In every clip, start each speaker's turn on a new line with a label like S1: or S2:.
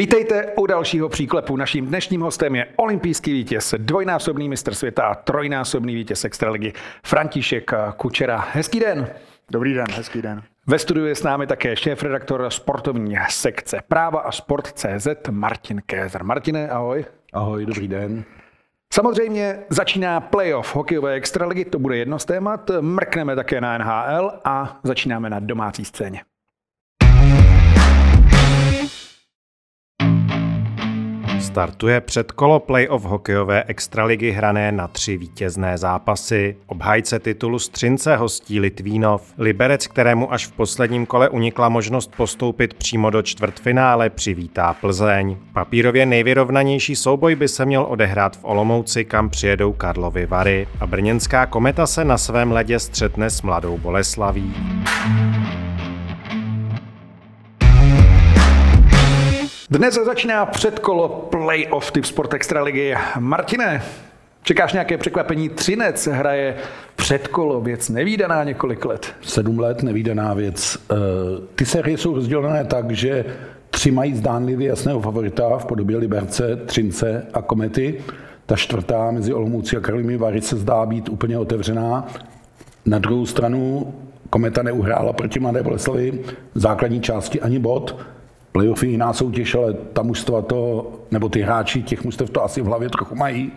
S1: Vítejte u dalšího příklepu. Naším dnešním hostem je olympijský vítěz, dvojnásobný mistr světa a trojnásobný vítěz extraligy František Kučera. Hezký den.
S2: Dobrý den, hezký den.
S1: Ve studiu je s námi také šéf-redaktor sportovní sekce Práva a sport CZ Martin Kézer. Martine, ahoj.
S3: Ahoj, dobrý den.
S1: Samozřejmě začíná playoff hokejové extraligy, to bude jedno z témat. Mrkneme také na NHL a začínáme na domácí scéně.
S4: Startuje předkolo playoff hokejové extraligy hrané na tři vítězné zápasy. Obhájce titulu Střince hostí Litvínov. Liberec, kterému až v posledním kole unikla možnost postoupit přímo do čtvrtfinále, přivítá Plzeň. Papírově nejvyrovnanější souboj by se měl odehrát v Olomouci, kam přijedou Karlovy Vary. A brněnská kometa se na svém ledě střetne s mladou Boleslaví.
S1: Dnes začíná předkolo playoff typ Sport Extraligy. Martine, čekáš nějaké překvapení? Třinec hraje předkolo, věc nevýdaná několik let.
S3: Sedm let nevýdaná věc. Eh, ty série jsou rozdělené tak, že tři mají zdánlivě jasného favorita v podobě Liberce, Třince a Komety. Ta čtvrtá mezi Olomoucí a Karlovými Vary se zdá být úplně otevřená. Na druhou stranu Kometa neuhrála proti Mladé Boleslavi v základní části ani bod. Playoff je jiná soutěž, ale ta mužstva to, nebo ty hráči těch mužstev to asi v hlavě trochu mají.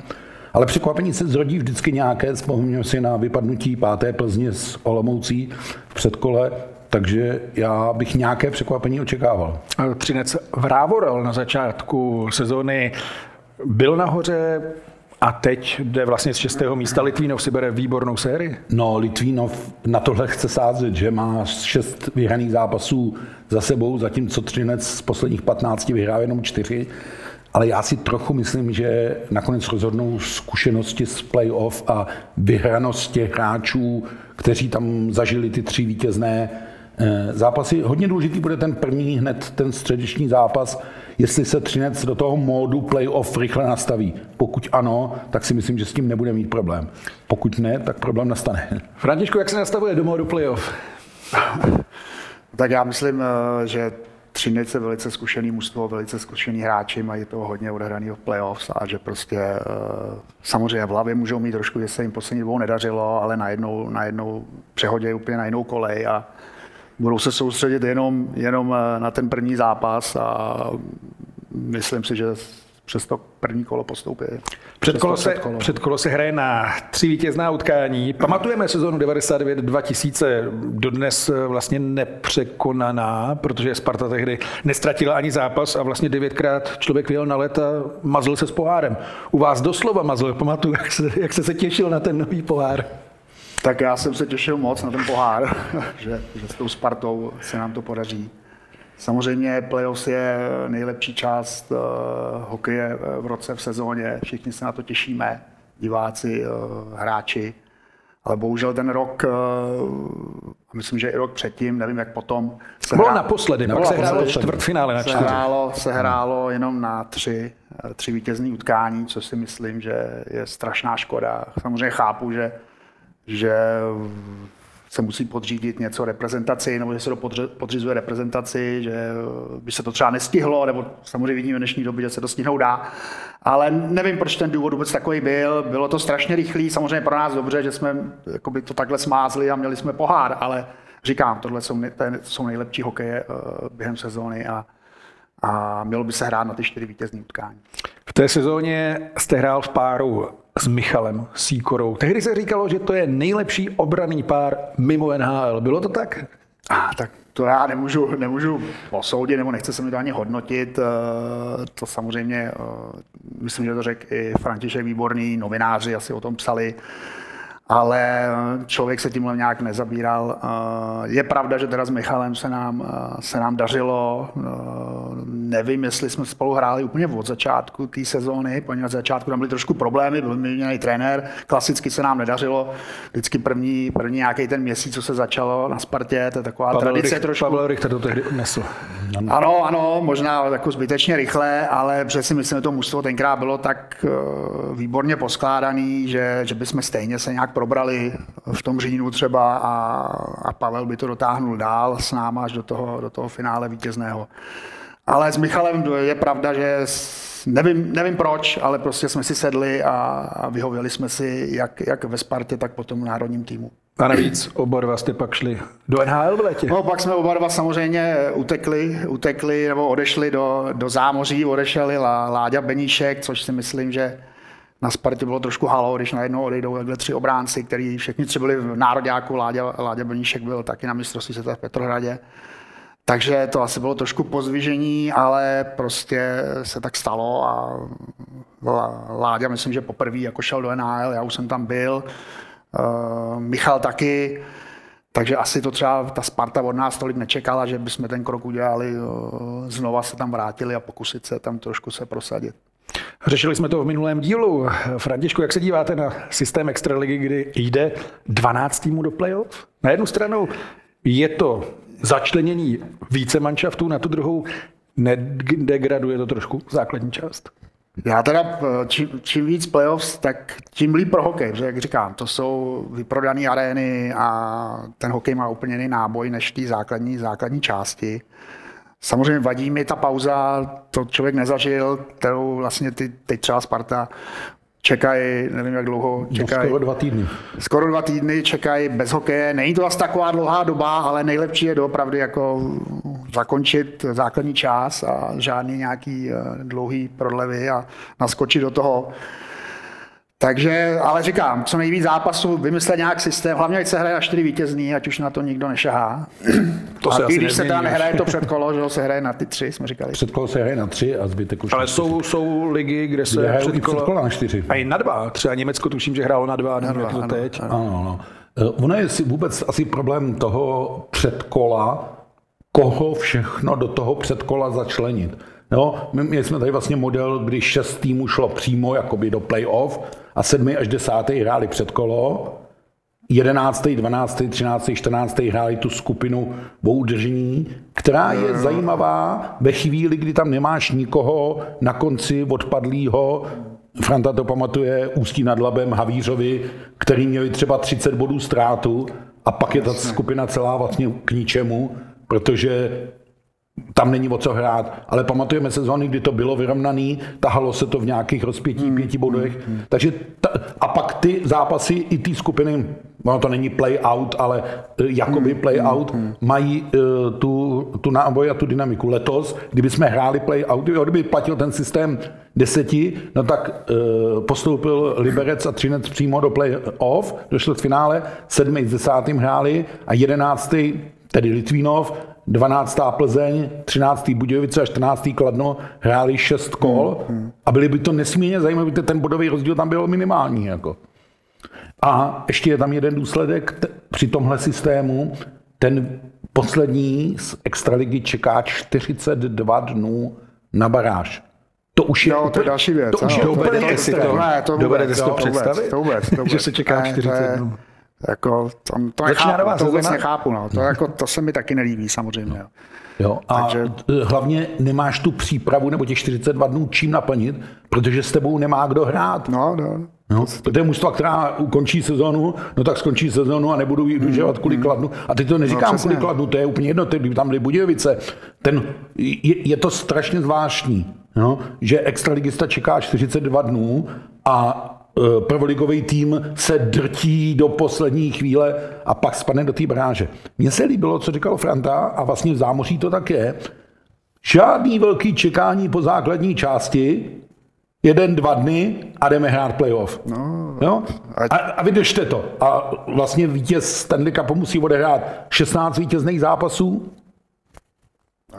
S3: Ale překvapení se zrodí vždycky nějaké, vzpomínám si na vypadnutí páté Plzně s Olomoucí v předkole, takže já bych nějaké překvapení očekával.
S1: Třinec Vrávorel na začátku sezóny byl nahoře, a teď jde vlastně z šestého místa. Litvínov si bere výbornou sérii.
S3: No, Litvínov na tohle chce sázet, že má šest vyhraných zápasů za sebou, zatímco Třinec z posledních 15 vyhrál jenom čtyři. Ale já si trochu myslím, že nakonec rozhodnou zkušenosti z playoff a vyhranost těch hráčů, kteří tam zažili ty tři vítězné eh, zápasy. Hodně důležitý bude ten první hned, ten středeční zápas, jestli se Třinec do toho módu playoff rychle nastaví. Pokud ano, tak si myslím, že s tím nebude mít problém. Pokud ne, tak problém nastane.
S1: Františku, jak se nastavuje do módu playoff?
S2: tak já myslím, eh, že Třinec je velice zkušený mužstvo, velice zkušený hráči, mají to hodně odehraný v playoffs a že prostě eh, samozřejmě v hlavě můžou mít trošku, že se jim poslední dvou nedařilo, ale najednou, najednou přehodí úplně na jinou kolej a budou se soustředit jenom, jenom eh, na ten první zápas a myslím si, že přes to první kolo postoupí.
S1: Předkolo se, předkolo se hraje na tři vítězná utkání. Pamatujeme sezónu 99-2000, dodnes eh, vlastně nepřekonaná, protože Sparta tehdy nestratila ani zápas a vlastně devětkrát člověk vyjel na let a mazl se s pohárem. U vás doslova mazl, pamatuju, jak se, jak se, se těšil na ten nový pohár.
S2: Tak já jsem se těšil moc na ten pohár, že, že s tou Spartou se nám to podaří. Samozřejmě playoffs je nejlepší část uh, hokeje v roce v sezóně, všichni se na to těšíme, diváci, uh, hráči, ale bohužel ten rok, uh, myslím, že i rok předtím, nevím jak potom.
S1: Se Bylo hrá... naposledy, pak se hrálo čtvrtfinále na čtyři.
S2: Se hrálo, se hrálo jenom na tři, tři vítězní utkání, co si myslím, že je strašná škoda. Samozřejmě chápu, že že se musí podřídit něco reprezentaci, nebo že se to podřizuje reprezentaci, že by se to třeba nestihlo, nebo samozřejmě vidíme v dnešní době, že se to stihnout dá. Ale nevím, proč ten důvod vůbec takový byl. Bylo to strašně rychlý, samozřejmě pro nás dobře, že jsme to takhle smázli a měli jsme pohár, ale říkám, tohle jsou, to jsou nejlepší hokeje uh, během sezóny a, a mělo by se hrát na ty čtyři vítězní utkání.
S1: V té sezóně jste hrál v páru s Michalem Síkorou. Tehdy se říkalo, že to je nejlepší obraný pár mimo NHL. Bylo to tak?
S2: A, tak to já nemůžu, nemůžu posoudit, nebo nechce se mi to ani hodnotit. Eh, to samozřejmě, eh, myslím, že to řekl i František Výborný, novináři asi o tom psali, ale člověk se tímhle nějak nezabíral. Eh, je pravda, že teda s Michalem se nám, se nám dařilo, nevím, jestli jsme spolu hráli úplně od začátku té sezóny, poněvadž od začátku tam byly trošku problémy, byl měný trenér, klasicky se nám nedařilo, vždycky první, první nějaký ten měsíc, co se začalo na Spartě, to je taková Pavel tradice
S1: Rych,
S2: trošku.
S1: Pavel Richter to tehdy odnesl.
S2: Ano, ano, možná jako zbytečně rychle, ale si myslím, že to mužstvo tenkrát bylo tak výborně poskládaný, že, že bychom stejně se nějak probrali v tom říjnu třeba a, a Pavel by to dotáhnul dál s náma až do toho, do toho finále vítězného. Ale s Michalem je pravda, že nevím, nevím proč, ale prostě jsme si sedli a, a vyhověli jsme si jak, jak ve Spartě, tak potom v národním týmu.
S1: A navíc oba dva jste pak šli do NHL v létě.
S2: No, pak jsme oba dva samozřejmě utekli, utekli nebo odešli do, do zámoří, odešeli Lá, Láďa Beníšek, což si myslím, že na Spartě bylo trošku halo, když najednou odejdou takhle tři obránci, kteří všichni tři byli v nároďáku, Láďa, Láďa Beníšek byl taky na mistrovství světa v Petrohradě. Takže to asi bylo trošku pozvižení, ale prostě se tak stalo a Láďa myslím, že poprvé jako šel do NHL, já už jsem tam byl, uh, Michal taky, takže asi to třeba ta Sparta od nás tolik nečekala, že bychom ten krok udělali, uh, znova se tam vrátili a pokusit se tam trošku se prosadit.
S1: Řešili jsme to v minulém dílu. Františku, jak se díváte na systém Extraligy, kdy jde 12 týmů do playoff? Na jednu stranu je to začlenění více manšaftů, na tu druhou nedegraduje to trošku základní část.
S2: Já teda, čím, čím víc playoffs, tak tím líp pro hokej, že jak říkám, to jsou vyprodané arény a ten hokej má úplně jiný náboj než ty základní, základní části. Samozřejmě vadí mi ta pauza, to člověk nezažil, kterou vlastně ty, teď třeba Sparta čekají, nevím jak dlouho,
S3: no,
S2: čekají.
S3: skoro dva týdny.
S2: Skoro dva týdny čekají bez hokeje. Není to asi taková dlouhá doba, ale nejlepší je doopravdy jako zakončit základní čas a žádný nějaký eh, dlouhý prodlevy a naskočit do toho. Takže, ale říkám, co nejvíc zápasů, vymyslet nějak systém, hlavně ať se hraje na čtyři vítězný, ať už na to nikdo nešahá.
S1: To
S2: a
S1: se
S2: i když se teda nehraje to předkolo, že se hraje na ty tři, jsme říkali.
S3: Předkolo se hraje na tři a zbytek už
S1: Ale jsou, jsou ligy, kde se
S3: kde
S1: předkolo...
S3: předkolo na čtyři.
S1: A i na dva. Třeba Německo tuším, že hrálo na dva, nevím, jak to
S2: ano,
S1: teď.
S2: ano.
S3: Ano, ano. Eh, Ono je si vůbec asi problém toho předkola, koho všechno do toho předkola začlenit. No, my, my jsme tady vlastně model, kdy šest týmů šlo přímo jakoby do playoff a sedmi až desátý hráli předkolo, 11., 12., 13., 14. hráli tu skupinu o udržení, která je zajímavá ve chvíli, kdy tam nemáš nikoho na konci odpadlýho. Franta to pamatuje Ústí nad Labem, Havířovi, který měli třeba 30 bodů ztrátu a pak je ta skupina celá vlastně k ničemu, protože tam není o co hrát, ale pamatujeme sezóny, kdy to bylo vyrovnaný, tahalo se to v nějakých rozpětí
S2: Hmm,
S3: pěti bodech, takže ta, a pak ty zápasy i ty skupiny, no to není play out, ale eh, jakoby
S2: Hmm,
S3: play out, mají uh, tu, tu náboj a tu dynamiku. Letos, kdyby jsme hráli play out, kdyby platil ten systém deseti, no tak uh, postoupil Liberec a Třinec přímo do play off, došlo k finále, sedmi s desátým hráli a jedenáctý tedy Litvínov, 12. Plzeň, 13. Budějovice a 14. Kladno hráli 6 kol a byly by to nesmírně zajímavé, protože ten bodový rozdíl tam byl minimální. Jako. A ještě je tam jeden důsledek t- při tomhle systému. Ten poslední z Extraligy čeká 42 dnů na baráž. To už je,
S2: Jo, to je další věc.
S3: To už je
S2: ano,
S3: úplně
S1: si to-
S3: extrém.
S2: ne, to vůbec,
S1: dovedete si to představit?
S2: To vůbec, to vůbec.
S1: Že se čeká
S2: Ne,
S1: 40
S2: to je-
S1: dnů.
S2: Jako, to, to, nechápu,
S1: nová
S2: to vůbec nechápu. No. To, jako, to se mi taky nelíbí samozřejmě. Jo.
S3: Jo, a
S2: Takže-
S3: hlavně nemáš tu přípravu nebo těch 42 dnů čím naplnit, protože s tebou nemá kdo hrát.
S2: No, no.
S3: No, protože mužstva, která ukončí sezonu, no tak skončí sezonu a nebudou ji udržovat kvůli kladnu. A teď to neříkám
S2: No,
S3: no, kvůli kladnu, to je úplně jedno, ty- tam byly Budějovice. Ten, je, je, to strašně zvláštní, no, že extraligista čeká 42 dnů a prvoligový tým se drtí do poslední chvíle a pak spadne do té bráže. Mně se líbilo, co říkal Franta a vlastně v zámoří to tak je. Žádný velký čekání po základní části, jeden, dva dny a jdeme hrát playoff. No, jo? A, a vydržte to. A vlastně vítěz Stanley Cupu musí odehrát 16 vítězných zápasů.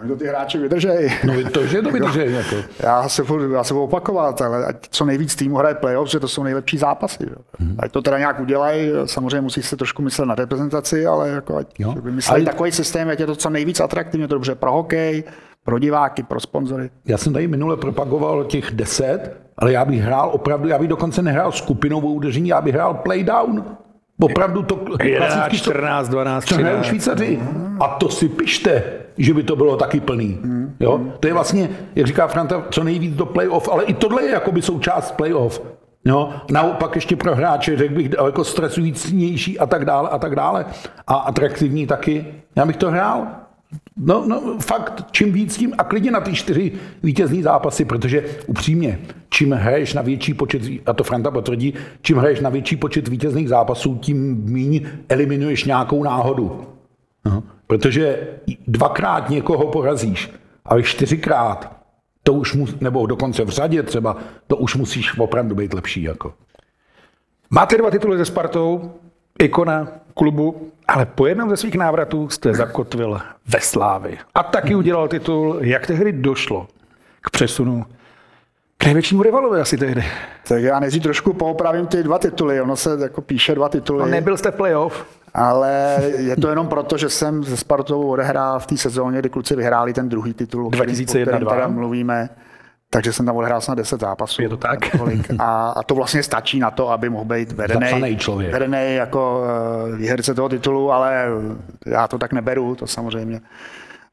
S2: No, to ty hráči vydržej.
S3: No to, že to vydrží. Jako.
S2: Já se, budu, já se budu opakovat, ale ať co nejvíc týmů hraje playoff, že to jsou nejlepší zápasy. Že?
S3: Mhm.
S2: Ať to teda nějak udělají, samozřejmě musí se trošku myslet na reprezentaci, ale jako ať
S3: Jo.
S2: vymysleli
S3: Ale-
S2: takový systém, ať je to co nejvíc atraktivní, to dobře pro hokej, pro diváky, pro sponzory.
S3: Já jsem tady minule propagoval těch 10, ale já bych hrál opravdu, já bych dokonce nehrál skupinovou udržení, já bych hrál playdown. Opravdu to
S1: 11, 14, 12, 13.
S3: Švýcaři. A to si pište, že by to bylo taky plný. Jo? To je vlastně, jak říká Franta, co nejvíc do playoff, ale i tohle je jakoby součást playoff. Jo, naopak ještě pro hráče, řekl bych, daleko stresujícnější a tak dále a tak dále. A atraktivní taky. Já bych to hrál. No, no, fakt, čím víc tím a klidně na ty čtyři vítězní zápasy, protože upřímně, čím hraješ na větší počet, a to Franta potvrdí, čím hraješ na větší počet vítězných zápasů, tím méně eliminuješ nějakou náhodu. No, protože dvakrát někoho porazíš, ale čtyřikrát, to už mus, nebo dokonce v řadě třeba, to už musíš opravdu být lepší. Jako.
S1: Máte dva tituly ze Spartou, ikona klubu, ale po jednom ze svých návratů jste zakotvil ve Slávi. A taky udělal titul, jak tehdy došlo k přesunu k největšímu rivalovi asi tehdy.
S2: Tak já nejdřív trošku poopravím ty dva tituly. Ono se jako píše dva tituly. No
S1: nebyl jste v playoff.
S2: Ale je to jenom proto, že jsem se Spartou odehrál v té sezóně, kdy kluci vyhráli ten druhý titul,
S1: 2001
S2: mluvíme. Takže jsem tam odehrál snad 10 zápasů.
S1: Je to tak?
S2: A, a to vlastně stačí na to, aby mohl být vedený, vedený jako uh, výherce toho titulu, ale já to tak neberu, to samozřejmě.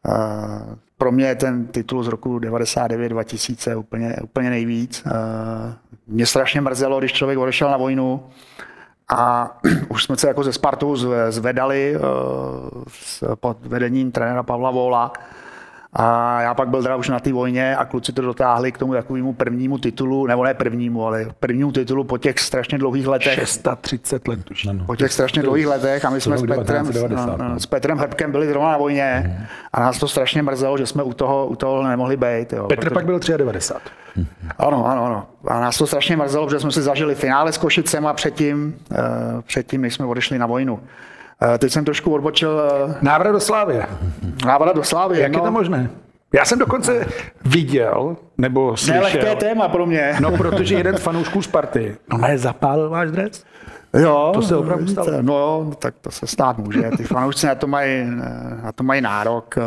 S2: Uh, pro mě je ten titul z roku 99-2000 úplně, úplně nejvíc. Uh, mě strašně mrzelo, když člověk odešel na vojnu a už jsme se jako ze Spartu zvedali uh, pod vedením trenéra Pavla Vola a já pak byl teda už na té vojně a kluci to dotáhli k tomu takovému prvnímu titulu, nebo ne prvnímu, ale prvnímu titulu po těch strašně dlouhých letech.
S1: 630 let už.
S2: No, po těch strašně dlouhých letech a my jsme s Petrem, no, no, s Petrem Hrbkem byli zrovna na vojně mm. a nás to strašně mrzelo, že jsme u toho, u toho nemohli být. Jo,
S1: Petr protože... pak byl 93.
S2: Ano, ano, ano. A nás to strašně mrzelo, protože jsme si zažili finále s Košicema předtím, uh, předtím, než jsme odešli na vojnu. Eh, teď jsem trošku odbočil.
S1: Eh, návrat do Slávy.
S2: Návrat do Slávy.
S1: Jak no. je to možné? Já jsem dokonce viděl, nebo slyšel.
S2: Nelehké téma pro mě.
S1: No, protože jeden z fanoušků Sparty, no ne, zapálil váš dres?
S2: Jo,
S1: to se opravdu stalo.
S2: No jo, tak to se stát může. Ty fanoušci na to mají, na to mají nárok. Eh,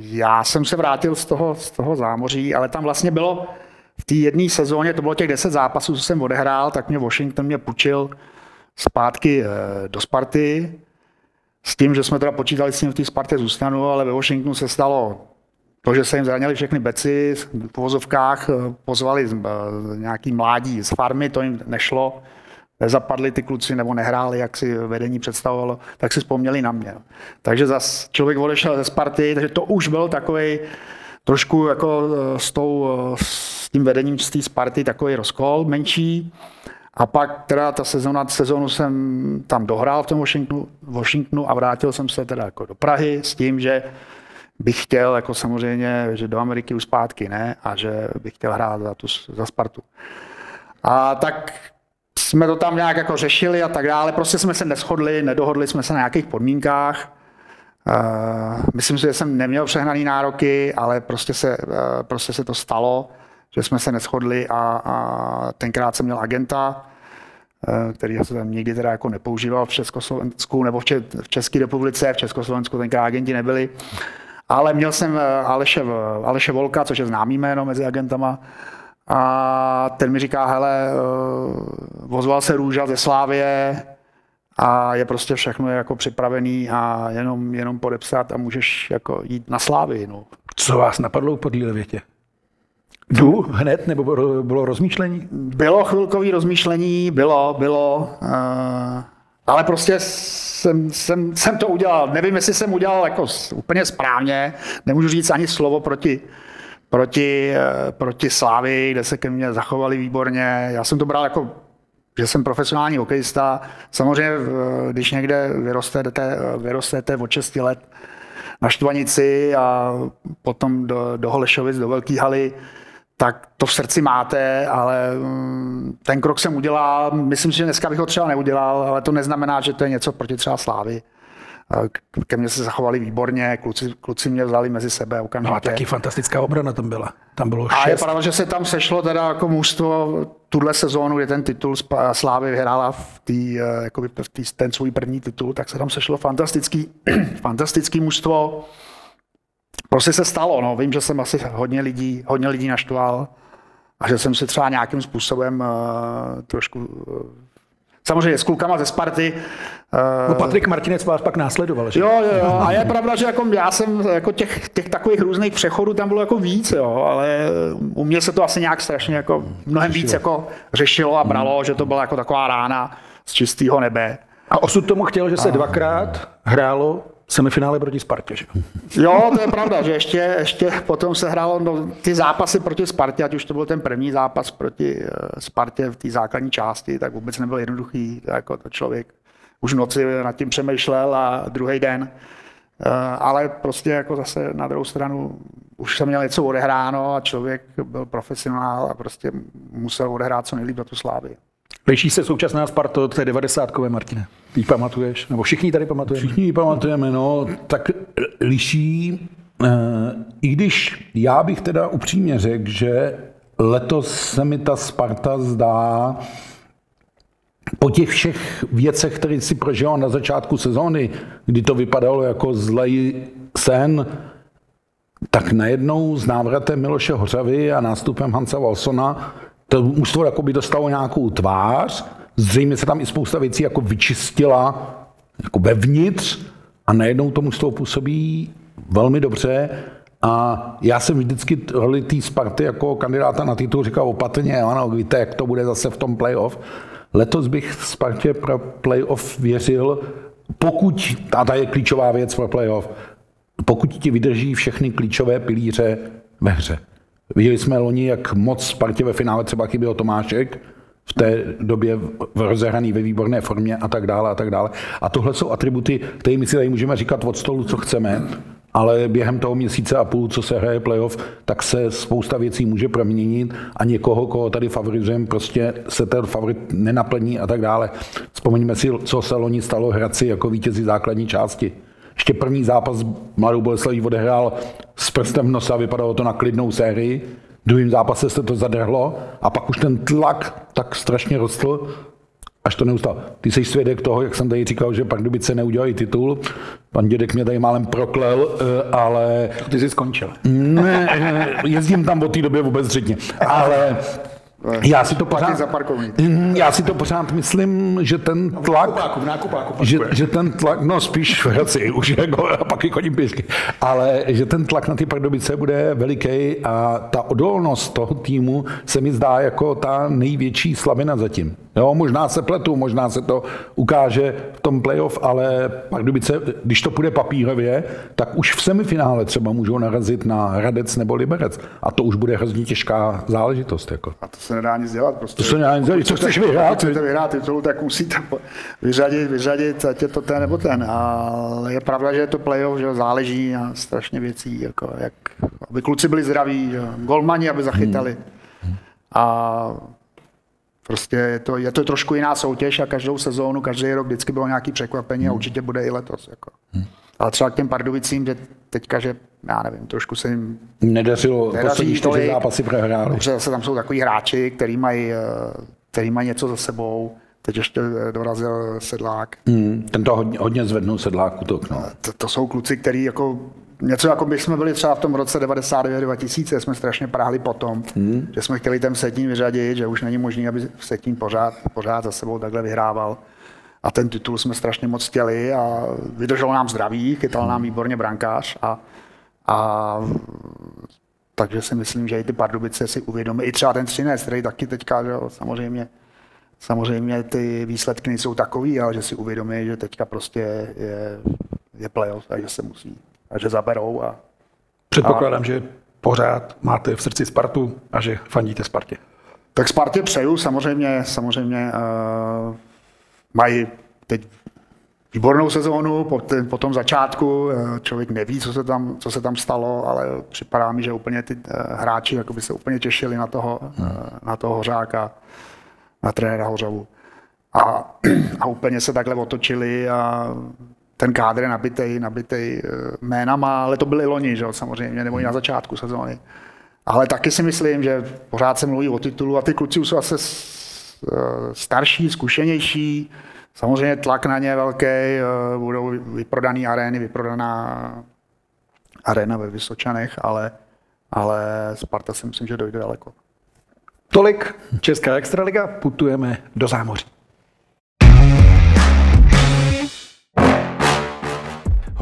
S2: já jsem se vrátil z toho, z toho zámoří, ale tam vlastně bylo v té jedné sezóně, to bylo těch 10 zápasů, co jsem odehrál, tak mě Washington mě pučil zpátky eh, do Sparty, s tím, že jsme teda počítali s tím v té Spartě zůstanu, ale ve Washingtonu se stalo to, že se jim zranili všechny beci v povozovkách, eh, pozvali eh, nějaký mládí z farmy, to jim nešlo, nezapadli ty kluci nebo nehráli, jak si vedení představovalo, tak si vzpomněli na mě. Takže zas člověk odešel ze Sparty, takže to už byl takový trošku jako s, tou, s tím vedením z té Sparty takový rozkol menší. A pak teda ta sezona, sezonu jsem tam dohrál v tom Washingtonu, Washingtonu a vrátil jsem se teda jako do Prahy s tím, že bych chtěl, jako samozřejmě, že do Ameriky už zpátky ne, a že bych chtěl hrát za, tu, za Spartu. A tak jsme to tam nějak jako řešili a tak dále. Prostě jsme se neschodli, nedohodli jsme se na nějakých podmínkách. Uh, myslím si, že jsem neměl přehnaný nároky, ale prostě se, uh, prostě se to stalo že jsme se neschodli a, a tenkrát jsem měl agenta, eh, který jsem nikdy teda jako nepoužíval v Československu nebo v České republice, v Československu tenkrát agenti nebyli. Ale měl jsem eh, Aleše, Aleše Volka, což je známý jméno mezi agentama, a ten mi říká, hele, eh, vozval se Růža ze Slávě a je prostě všechno jako připravený a jenom, jenom podepsat a můžeš jako jít na Slávy. No.
S1: Co vás napadlo po větě? Jdu hned, nebo bylo rozmýšlení?
S2: Bylo chvilkový rozmýšlení, bylo, bylo. Uh, ale prostě jsem, jsem, jsem to udělal. Nevím, jestli jsem udělal jako úplně správně. Nemůžu říct ani slovo proti, proti, uh, proti Slávy, kde se ke mně zachovali výborně. Já jsem to bral jako že jsem profesionální hokejista. Samozřejmě, když někde vyrostete, vyrostete od 6 let na Štvanici a potom do, do Holešovic, do Velké haly, tak to v srdci máte, ale mm, ten krok jsem udělal. Myslím si, že dneska bych ho třeba neudělal, ale to neznamená, že to je něco proti třeba Slávy. Ke mně se zachovali výborně, kluci, kluci mě vzali mezi sebe okamžitě. No a
S1: taky fantastická obrana tam byla. Tam bylo
S2: šest. A je pravda, že se tam sešlo teda jako mužstvo tuhle sezónu, kdy ten titul Slávy vyhrála v, tý, eh, jakoby v tý, ten svůj první titul, tak se tam sešlo fantastický, fantastický mužstvo prostě se stalo. No. Vím, že jsem asi hodně lidí, hodně lidí naštval a že jsem si třeba nějakým způsobem uh, trošku uh, Samozřejmě s klukama ze Sparty.
S1: No Patrik Martinec vás pak následoval, že?
S2: Jo, jo, jo. A je pravda, že jako já jsem jako těch, těch takových různých přechodů tam bylo jako víc, jo, ale u mě se to asi nějak strašně jako mnohem víc jako řešilo a bralo, že to byla jako taková rána z čistého nebe.
S1: A osud tomu chtěl, že se dvakrát hrálo semifinále proti Spartě, že?
S2: Jo, to je pravda, že ještě, ještě potom se hrálo no, ty zápasy proti Spartě, ať už to byl ten první zápas proti uh, Spartě v té základní části, tak vůbec nebyl jednoduchý, jako to člověk už v noci nad tím přemýšlel a druhý den. Uh, ale prostě jako zase na druhou stranu už jsem měl něco odehráno a člověk byl profesionál a prostě musel odehrát co nejlíp do tu slávy.
S1: Liší se současná Sparta od té 90 Martine? Ty pamatuješ? Nebo všichni tady pamatujeme?
S3: Všichni ji pamatujeme, no. Tak liší, eh, i když já bych teda upřímně řekl, že letos se mi ta Sparta zdá po těch všech věcech, které si prožil na začátku sezóny, kdy to vypadalo jako zlej sen, tak najednou s návratem Miloše Hořavy a nástupem Hansa Walsona to mužstvo jako by dostalo nějakou tvář, zřejmě se tam i spousta věcí jako vyčistila jako vevnitř a najednou to mužstvo působí velmi dobře a já jsem vždycky roli té Sparty jako kandidáta na titul říkal opatrně, ano, víte, jak to bude zase v tom playoff. Letos bych Spartě pro playoff věřil, pokud, a ta je klíčová věc pro playoff, pokud ti vydrží všechny klíčové pilíře ve hře. Viděli jsme loni, jak moc Spartě ve finále třeba chyběl Tomášek, v té době rozehraný ve výborné formě a tak dále a tak dále. A tohle jsou atributy, které my si tady můžeme říkat od stolu, co chceme, ale během toho měsíce a půl, co se hraje playoff, tak se spousta věcí může proměnit a někoho, koho tady favorizujeme, prostě se ten favorit nenaplní a tak dále. Vzpomeňme si, co se loni stalo Hradci jako vítězi základní části. Ještě první zápas Mladou Boleslaví odehrál s prstem v nose a vypadalo to na klidnou sérii. V druhém zápase se to zadrhlo a pak už ten tlak tak strašně rostl, až to neustálo. Ty jsi svědek toho, jak jsem tady říkal, že pak se neudělají titul. Pan dědek mě tady málem proklel, eh, ale...
S1: Ty jsi skončil.
S3: Ne, jezdím tam od té době vůbec řitně. Ale já si to pořád, mm, já si to pořád myslím, že ten tlak,
S1: nákupáku, nákupáku,
S3: že, že, ten tlak, no spíš v Hradci, už jako, a pak i chodím pěšky, ale že ten tlak na ty Pardubice bude veliký a ta odolnost toho týmu se mi zdá jako ta největší slabina zatím. Jo, možná se pletu, možná se to ukáže v tom playoff, ale Pardubice, když to půjde papírově, tak už v semifinále třeba můžou narazit na Hradec nebo Liberec. A to už bude hrozně těžká záležitost. Jako.
S2: A to se nedá nic dělat. Prostě.
S3: To se nedá nic dělat. Co chceš vyhrát? Pokud
S2: chcete vyhrát titul, tak musíte vyřadit, vyřadit, ať je to ten nebo ten. Ale je pravda, že je to playoff, že záleží na strašně věcí, jako jak, aby kluci byli zdraví, že golmani, aby zachytali. Hmm. A Prostě je to, je to trošku jiná soutěž a každou sezónu, každý rok vždycky bylo nějaký překvapení hmm. a určitě bude i letos. Jako. Hmm. Ale třeba k těm Pardubicím, že teďka, že já nevím, trošku se jim
S3: nedařilo poslední čtyři zápasy prohráli.
S2: Dobře, zase tam jsou takový hráči, který mají, eh, který mají něco za sebou. Teď ještě dorazil Sedlák.
S3: Hmm, ten to hodně, hodně zvednul Sedlák útok. No.
S2: To, to, jsou kluci, kteří jako něco jako by jsme byli třeba v tom roce 99-2000, jsme strašně práhli potom, hmm. že jsme chtěli ten Setín vyřadit, že už není možné, aby Setín pořád, pořád za sebou takhle vyhrával. A ten titul jsme strašně moc chtěli a vydrželo nám zdraví, chytal nám výborně brankář a, a takže si myslím, že i ty Pardubice si uvědomí, i třeba ten Třinec, který taky teďka, že samozřejmě, samozřejmě ty výsledky nejsou takový, ale že si uvědomí, že teďka prostě je, je playoff a že se musí a že zaberou. A,
S1: Předpokládám, a, že pořád máte v srdci Spartu a že fandíte Spartě.
S2: Tak Spartě přeju, samozřejmě, samozřejmě uh, mají teď výbornou sezónu po, ten, po tom začátku. Uh, člověk neví, co se, tam, co se tam stalo, ale připadá mi, že úplně ty uh, hráči by se úplně těšili na toho, uh, na toho Hořáka, na trenéra Hořavu. A, a úplně se takhle otočili a ten kádr je nabitej, nabitej eh, jménama, ale to byly loni, že samozřejmě, nebo i na začátku sezóny. Ale taky si myslím, že pořád se mluví o titulu a ty kluci jsou zase eh, starší, zkušenější, samozřejmě tlak na ně velký, eh, budou vyprodaný arény, vyprodaná arena ve Vysočanech, ale, ale Sparta si myslím, že dojde daleko.
S1: Tolik Česká extraliga, putujeme do zámoří.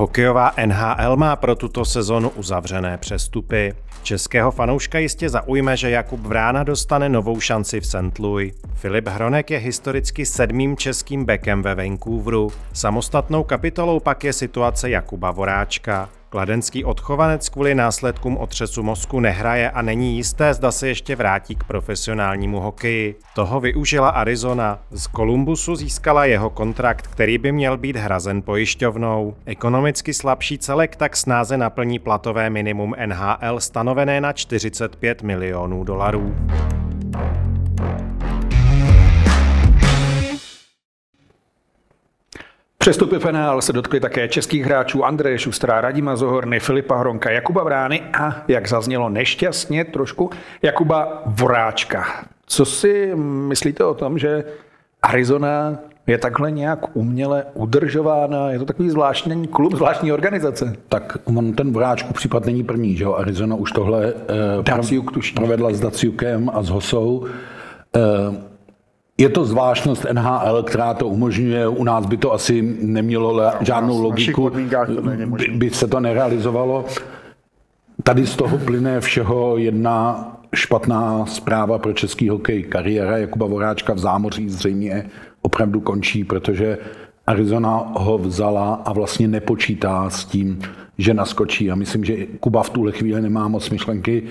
S4: Hokejová NHL má pro tuto sezonu uzavřené přestupy. Českého fanouška jistě zaujme, že Jakub Vrána dostane novou šanci v St. Louis. Filip Hronek je historicky sedmým českým bekem ve Vancouveru. Samostatnou kapitolou pak je situace Jakuba Voráčka. Kladenský odchovanec kvůli následkům otřesu mozku nehraje a není jisté, zda se ještě vrátí k profesionálnímu hokeji. Toho využila Arizona. Z Kolumbusu získala jeho kontrakt, který by měl být hrazen pojišťovnou. Ekonomicky slabší celek tak snáze naplní platové minimum NHL stanovené na 45 milionů dolarů.
S1: Přestupy FNL se dotkly také českých hráčů Andreje Šustra, Radima Zohorny, Filipa Hronka, Jakuba Vrány a, jak zaznělo nešťastně trošku, Jakuba Voráčka. Co si myslíte o tom, že Arizona je takhle nějak uměle udržována? Je to takový zvláštní klub, zvláštní organizace?
S3: Tak on ten Voráčku případ není první, že jo? Arizona už tohle uh, provedla s Daciukem a s Hosou. Uh, je to zvláštnost NHL, která to umožňuje. U nás by to asi nemělo žádnou logiku, by, by se to nerealizovalo. Tady z toho plyne všeho jedna špatná zpráva pro český hokej. Kariéra Jakuba Voráčka v zámoří zřejmě opravdu končí, protože Arizona ho vzala a vlastně nepočítá s tím, že naskočí. A myslím, že Kuba v tuhle chvíli nemá moc myšlenky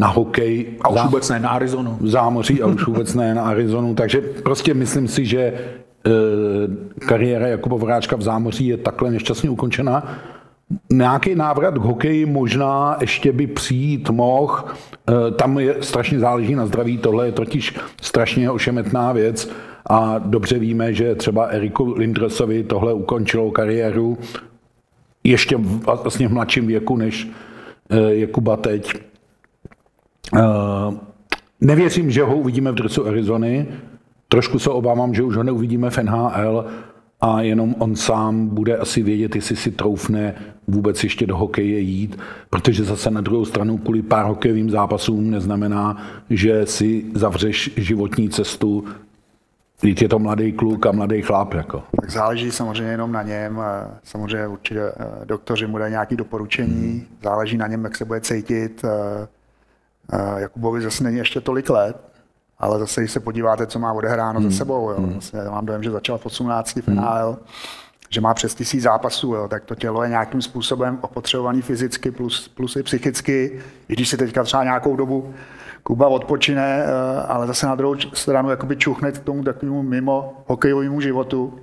S3: na hokej.
S1: A už vůbec ne na Arizonu.
S3: Zámoří a už vůbec ne na Arizonu. Takže prostě myslím si, že e, kariéra Jakuba Vráčka v zámoří je takhle nešťastně ukončena. Nějaký návrat k hokeji možná ještě by přijít mohl. E, tam je strašně záleží na zdraví. Tohle je totiž strašně ošemetná věc. A dobře víme, že třeba Eriku Lindresovi tohle ukončilo kariéru ještě vlastně v mladším věku, než e, Jakuba teď. Uh, nevěřím, že ho uvidíme v dresu Arizony. Trošku se obávám, že už ho neuvidíme v NHL a jenom on sám bude asi vědět, jestli si troufne vůbec ještě do hokeje jít, protože zase na druhou stranu kvůli pár hokejovým zápasům neznamená, že si zavřeš životní cestu Víte, je to mladý kluk a mladý chlap. Jako.
S2: Tak záleží samozřejmě jenom na něm. Samozřejmě určitě eh, doktoři mu dají nějaké doporučení. Hmm. Záleží na něm, jak se bude cítit. Eh, Jakubovi zase není ještě tolik let, ale zase, když se podíváte, co má odehráno hmm. za sebou, jo, hmm. vlastně mám dojem, že začal v 18. Hmm. finál, že má přes tisíc zápasů, jo, tak to tělo je nějakým způsobem opotřebovaný fyzicky plus, plus i psychicky. I když si teďka třeba nějakou dobu Kuba odpočine, eh, ale zase na druhou stranu jakoby čuchne k tomu takovému mimo hokejovému životu.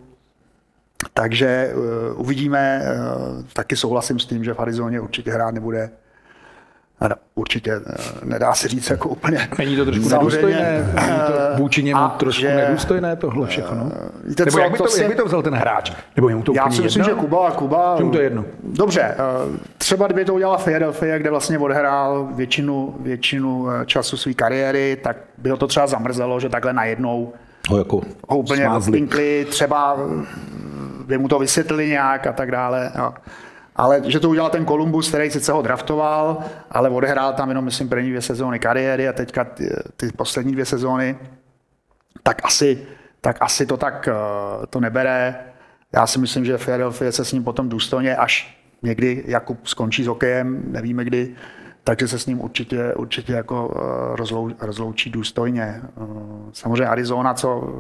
S2: Takže uh, uvidíme, uh, taky souhlasím s tím, že v Arizoně určitě hrát nebude ano, určitě eh, nedá se říct jako úplně.
S1: Není to trošku nedůstojné? Není to vůči němu a trošku že, nedůstojné tohle všechno? Eh, víte, Nebo co, jak, by to, si... jak by to vzal ten hráč? Nebo jemu to
S2: Já si myslím,
S1: jedno?
S2: že Kuba, Kuba...
S1: Že to jedno?
S2: Dobře, eh, třeba kdyby to udělala Philadelphia, kde vlastně odhrál většinu, většinu času své kariéry, tak by ho to třeba zamrzelo, že takhle najednou
S3: ho jako
S2: ho úplně odpinkli, třeba by mu to vysvětlili nějak a tak dále. Jo. Ale že to udělal ten Kolumbus, který sice ho draftoval, ale odehrál tam jenom, myslím, první dvě sezóny kariéry a teďka ty, ty poslední dvě sezóny, tak asi, tak asi to tak uh, to nebere. Já si myslím, že Philadelphia se s ním potom důstojně, až někdy Jakub skončí s hokejem, nevíme kdy, takže se s ním určitě, určitě jako eh, rozlou, rozloučí důstojně. Eh, samozřejmě Arizona, co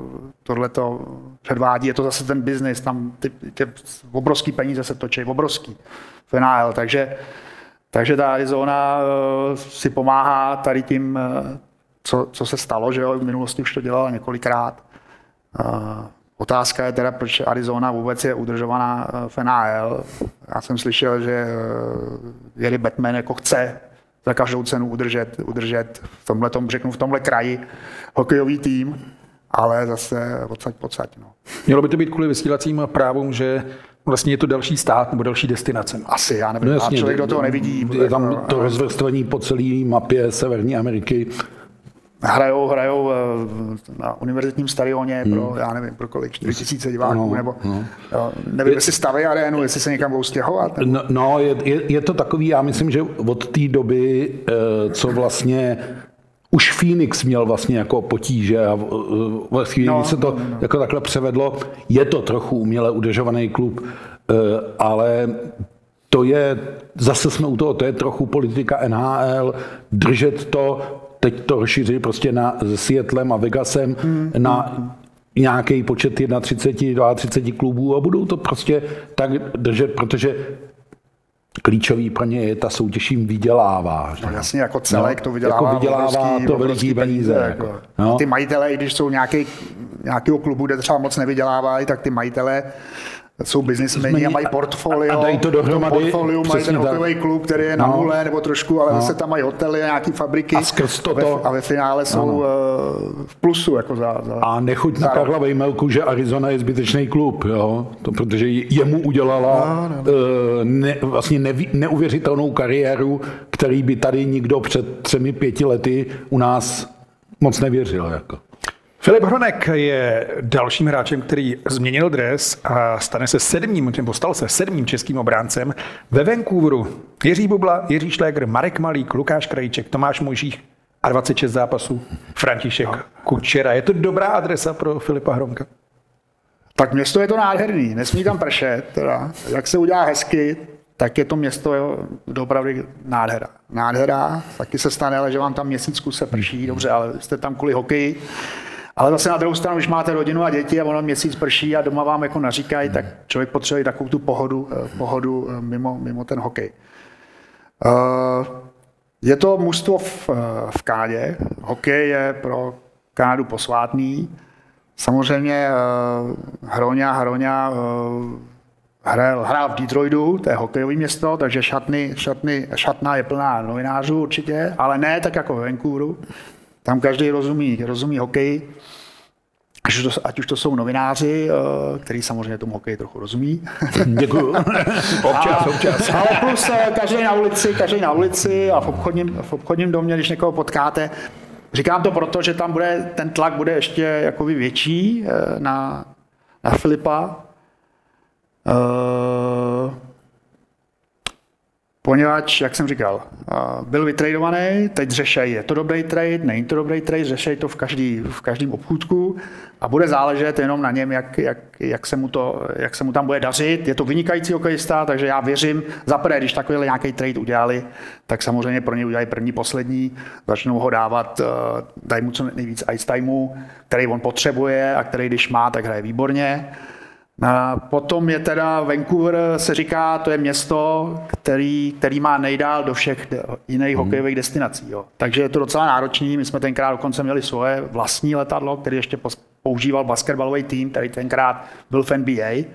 S2: tohle to předvádí, je to zase ten biznis, tam ty, ty obrovský peníze se točí, obrovský NHL, takže, takže ta Arizona eh, si pomáhá tady tím, co, co se stalo, že jo, v minulosti už to dělala několikrát. Otázka je teda, proč Arizona vůbec je udržovaná v NHL. Já jsem slyšel, že Jerry Batman jako chce za každou cenu udržet, udržet v tomhle, tom, řeknu, v tomhle kraji hokejový tým, ale zase odsaď pocať. No.
S1: Mělo by to být kvůli vysílacím právům, že vlastně je to další stát nebo další destinace.
S2: Asi, já nevím, no jasně, člověk do toho nevidí.
S3: Je tam to rozvrstvení po celé mapě Severní Ameriky
S2: hrajou, hrajou eh, na univerzitním stadioně hmm. pro, já nevím, pro kolik, 4 tisíce diváků, no, nebo no. Jo, nevím, jestli staví arénu, jestli se někam budou stěhovat.
S3: No, no je, je, je, to takový, já myslím, že od té doby, eh, co vlastně už Phoenix měl vlastně jako potíže a ve chvíli, no, se to no, no. jako takhle převedlo, je to trochu uměle udržovaný klub, eh, ale to je, zase jsme u toho, to je trochu politika NHL, držet to, teď to rozšíří prostě na Seattlem a Vegasem hmm. na nějaký počet 31, 32 klubů a budou to prostě tak držet, protože klíčový pro ně je ta soutěž jim vydělává.
S2: No, jasně, jako celek no, to vydělává,
S3: jako vydělává obrovský, to veliký peníze. peníze jako.
S2: Jako. No. Ty majitele, když jsou nějaký, nějakého klubu, kde třeba moc nevydělávají, tak ty majitele jsou biznismeni a mají portfolio.
S3: A dají to dohromady.
S2: portfolio mají ten hokejový klub, který je na no. nule nebo trošku, ale no. zase tam mají hotely a nějaké fabriky.
S3: A skrz to,
S2: a, ve, a ve finále jsou no. v plusu. Jako za, za,
S3: a nechuť na Karla Vejmelku, že Arizona je zbytečný klub, jo? To, protože jemu udělala no, no. Uh, ne, vlastně neví, neuvěřitelnou kariéru, který by tady nikdo před třemi, pěti lety u nás moc nevěřil. Jako.
S1: Filip Hronek je dalším hráčem, který změnil dres a stane se sedmým, nebo stal se sedmým českým obráncem ve Vancouveru. Jiří Bubla, Jiří Šléger, Marek Malík, Lukáš Krajíček, Tomáš Mojžík a 26 zápasů František Kučera. Je to dobrá adresa pro Filipa Hronka?
S2: Tak město je to nádherný, nesmí tam pršet, teda. jak se udělá hezky, tak je to město opravdu nádhera. Nádhera, taky se stane, ale že vám tam měsíc se prší, dobře, ale jste tam kvůli hokeji, ale zase na druhou stranu, když máte rodinu a děti a ono měsíc prší a doma vám jako naříkají, tak člověk potřebuje takovou tu pohodu, eh, pohodu eh, mimo, mimo ten hokej. Eh, je to mužstvo v, v Kádě. Hokej je pro Kádu posvátný. Samozřejmě Hroňa, Hroňa hrál, hrál v Detroitu, to je hokejové město, takže šatny, šatny, šatna je plná novinářů určitě, ale ne tak jako v Vancouveru. Tam každý rozumí, rozumí hokej, ať už, to, ať už to jsou novináři, eh, který samozřejmě tomu hokej trochu rozumí.
S3: Děkuju.
S2: občas, občas. Ale plus eh, každý na ulici, každý na ulici a v obchodním, v obchodním domě, když někoho potkáte, Říkám to proto, že tam bude, ten tlak bude ještě jakoby větší eh, na, na Filipa. Poněvadž, jak jsem říkal, byl vytradovaný, teď řešej, je to dobrý trade, není to dobrý trade, řešej to v, každý, v každém obchůdku a bude záležet jenom na něm, jak, jak, jak, se mu to, jak se mu tam bude dařit. Je to vynikající hokejista, takže já věřím, za prvé, když takový nějaký trade udělali, tak samozřejmě pro něj udělají první, poslední, začnou ho dávat, dají mu co nejvíc ice timeu, který on potřebuje a který když má, tak hraje výborně. A potom je teda Vancouver, se říká, to je město, který, který má nejdál do všech jiných hmm. hokejových destinací. Jo. Takže je to docela náročný. My jsme tenkrát dokonce měli svoje vlastní letadlo, který ještě používal basketbalový tým, který tenkrát byl v NBA,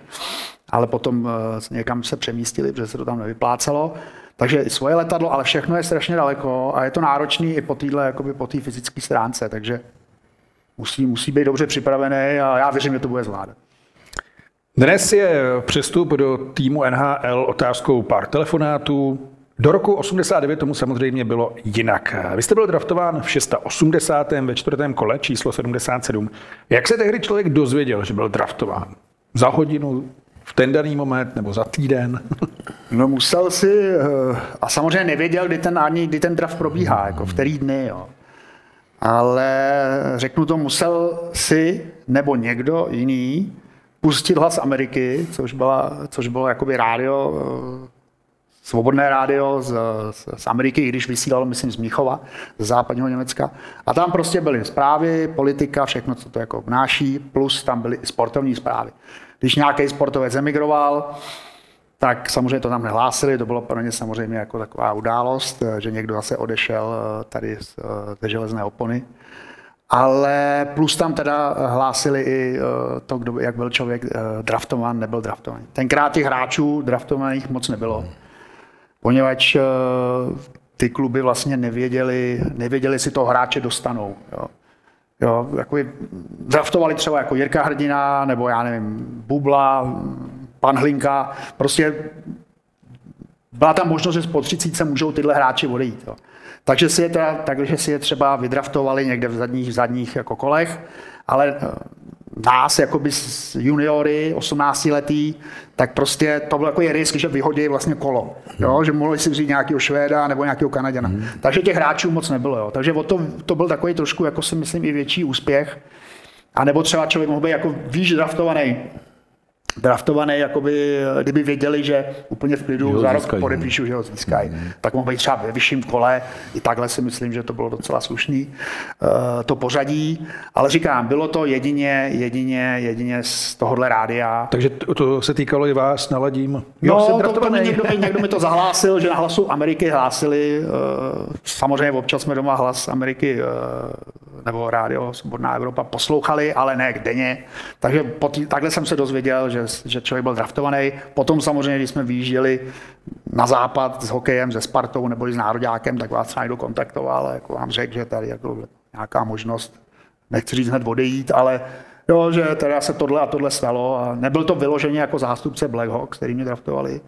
S2: ale potom eh, někam se přemístili, protože se to tam nevyplácelo. Takže svoje letadlo, ale všechno je strašně daleko a je to náročný i po téhle, po té fyzické stránce, takže musí, musí být dobře připravený a já věřím, že to bude zvládat.
S1: Dnes je přestup do týmu NHL otázkou pár telefonátů. Do roku 89 tomu samozřejmě bylo jinak. Vy jste byl draftován v 680. ve čtvrtém kole, číslo 77. Jak se tehdy člověk dozvěděl, že byl draftován? Za hodinu, v ten daný moment nebo za týden?
S2: No musel si, eh, a samozřejmě nevěděl, kdy ten, ani kdy ten draft probíhá, jako v který dny, jo. Ale řeknu to, musel si nebo někdo jiný pustit hlas Ameriky, což, byla, což bylo jakoby rádio, eh, svobodné rádio z, z, z Ameriky, i když vysílalo, myslím, z Míchova, z západního Německa. A tam prostě byly zprávy, politika, všechno, co to jako obnáší, plus tam byly i sportovní zprávy. Když nějaký sportovec emigroval, tak samozřejmě to tam nehlásili, to bylo pro ně samozřejmě jako taková událost, eh, že někdo zase odešel eh, tady z té železné opony ale plus tam teda hlásili i eh, to, kdo, jak byl člověk eh, draftován, nebyl draftovaný. Tenkrát těch hráčů draftovaných moc nebylo, poněvadž eh, ty kluby vlastně nevěděli, nevěděli si toho hráče dostanou. Jo. Jo, jako draftovali třeba jako Jirka Hrdina, nebo já nevím, Bubla, pan Hlinka, prostě byla tam možnost, že po 30 můžou tyhle hráči odejít. Jo. Takže si je, teda, takže si je třeba vydraftovali někde v zadních, zadních jako kolech, ale eh, nás, jakoby juniory, 18 letý, tak prostě to byl takový risk, že vyhodí vlastně kolo. Jo? Že mohli si vzít nějakého Švéda nebo nějakého Kanaděna. Hmm. Takže těch hráčů moc nebylo. Jo? Takže to, to byl takový trošku, jako si myslím, i větší úspěch. A nebo třeba člověk mohl být jako výš draftovaný draftovaný, jakoby, kdyby věděli, že úplně v klidu za rok podepíšu, že ho získají, mm. tak mohl být třeba ve vyšším kole. I takhle si myslím, že to bylo docela slušný uh, to pořadí. Ale říkám, bylo to jedině, jedině, jedině z tohohle rádia.
S1: Takže to, to se týkalo i vás, naladím.
S2: Jo, no, jsem to, to někdo, mi, někdo mi to zahlásil, že na hlasu Ameriky hlásili. Uh, samozřejmě občas jsme doma hlas Ameriky uh, nebo rádio Svobodná Evropa poslouchali, ale ne denně. Takže tý, takhle jsem se dozvěděl, že, že člověk byl draftovaný. Potom samozřejmě, když jsme vyjížděli na západ s hokejem, se Spartou nebo s Nároďákem, tak vás někdo kontaktoval jako vám řekl, že tady jako nějaká možnost, nechci říct hned odejít, ale jo, že teda se tohle a tohle stalo a nebyl to vyloženě jako zástupce Blackhawks, který mě draftovali.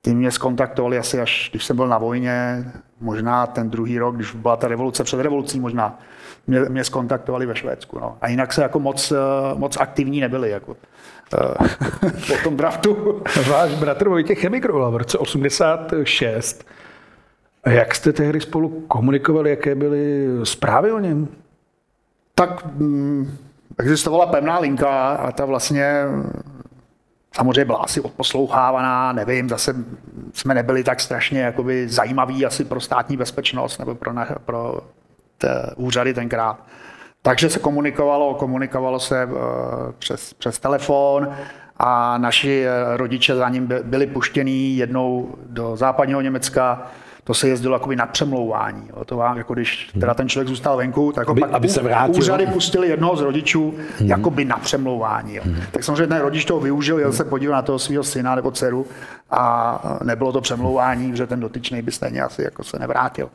S2: Ty mě skontaktovali asi až, když jsem byl na vojně, možná ten druhý rok, když byla ta revoluce před revolucí možná, mě, mě skontaktovali ve Švédsku. No. A jinak se jako moc, eh, moc aktivní nebyli. Jako. Eh, po tom draftu.
S1: Váš bratr Vojtěch emigroval v roce 86. A jak jste tehdy spolu komunikovali, jaké byly zprávy o něm?
S2: Tak mm, existovala pevná linka a ta vlastně samozřejmě byla asi odposlouchávaná, nevím, zase jsme nebyli tak strašně jakoby zajímaví asi pro státní bezpečnost nebo pro, na, pro úřady tenkrát. Takže se komunikovalo, komunikovalo se eh, přes, přes telefon a naši eh, rodiče za ním byli puštěni jednou do západního Německa, to se jezdilo jakoby na přemlouvání. Jo. To vám, jako když teda ten člověk zůstal venku, tak aby, pak aby se vrátil. úřady pustili jednoho z rodičů hmm. jakoby na přemlouvání. Jo. Hmm. Tak samozřejmě ten rodič toho využil, jel se podívat na toho svého syna nebo dceru a nebylo to přemlouvání, že ten dotyčný by stejně asi jako se nevrátil.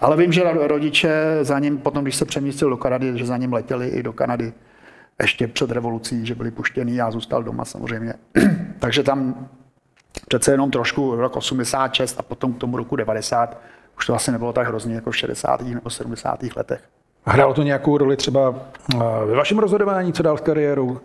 S2: Ale vím, že rodiče za ním potom, když se přemístil do Kanady, že za ním letěli i do Kanady ještě před revolucí, že byli puštěni a zůstal doma samozřejmě. Takže tam přece jenom trošku rok 86 a potom k tomu roku 90 už to asi nebylo tak hrozně jako v 60. nebo 70. letech.
S1: Hrálo to nějakou roli třeba eh, ve vašem rozhodování, co dál s kariérou?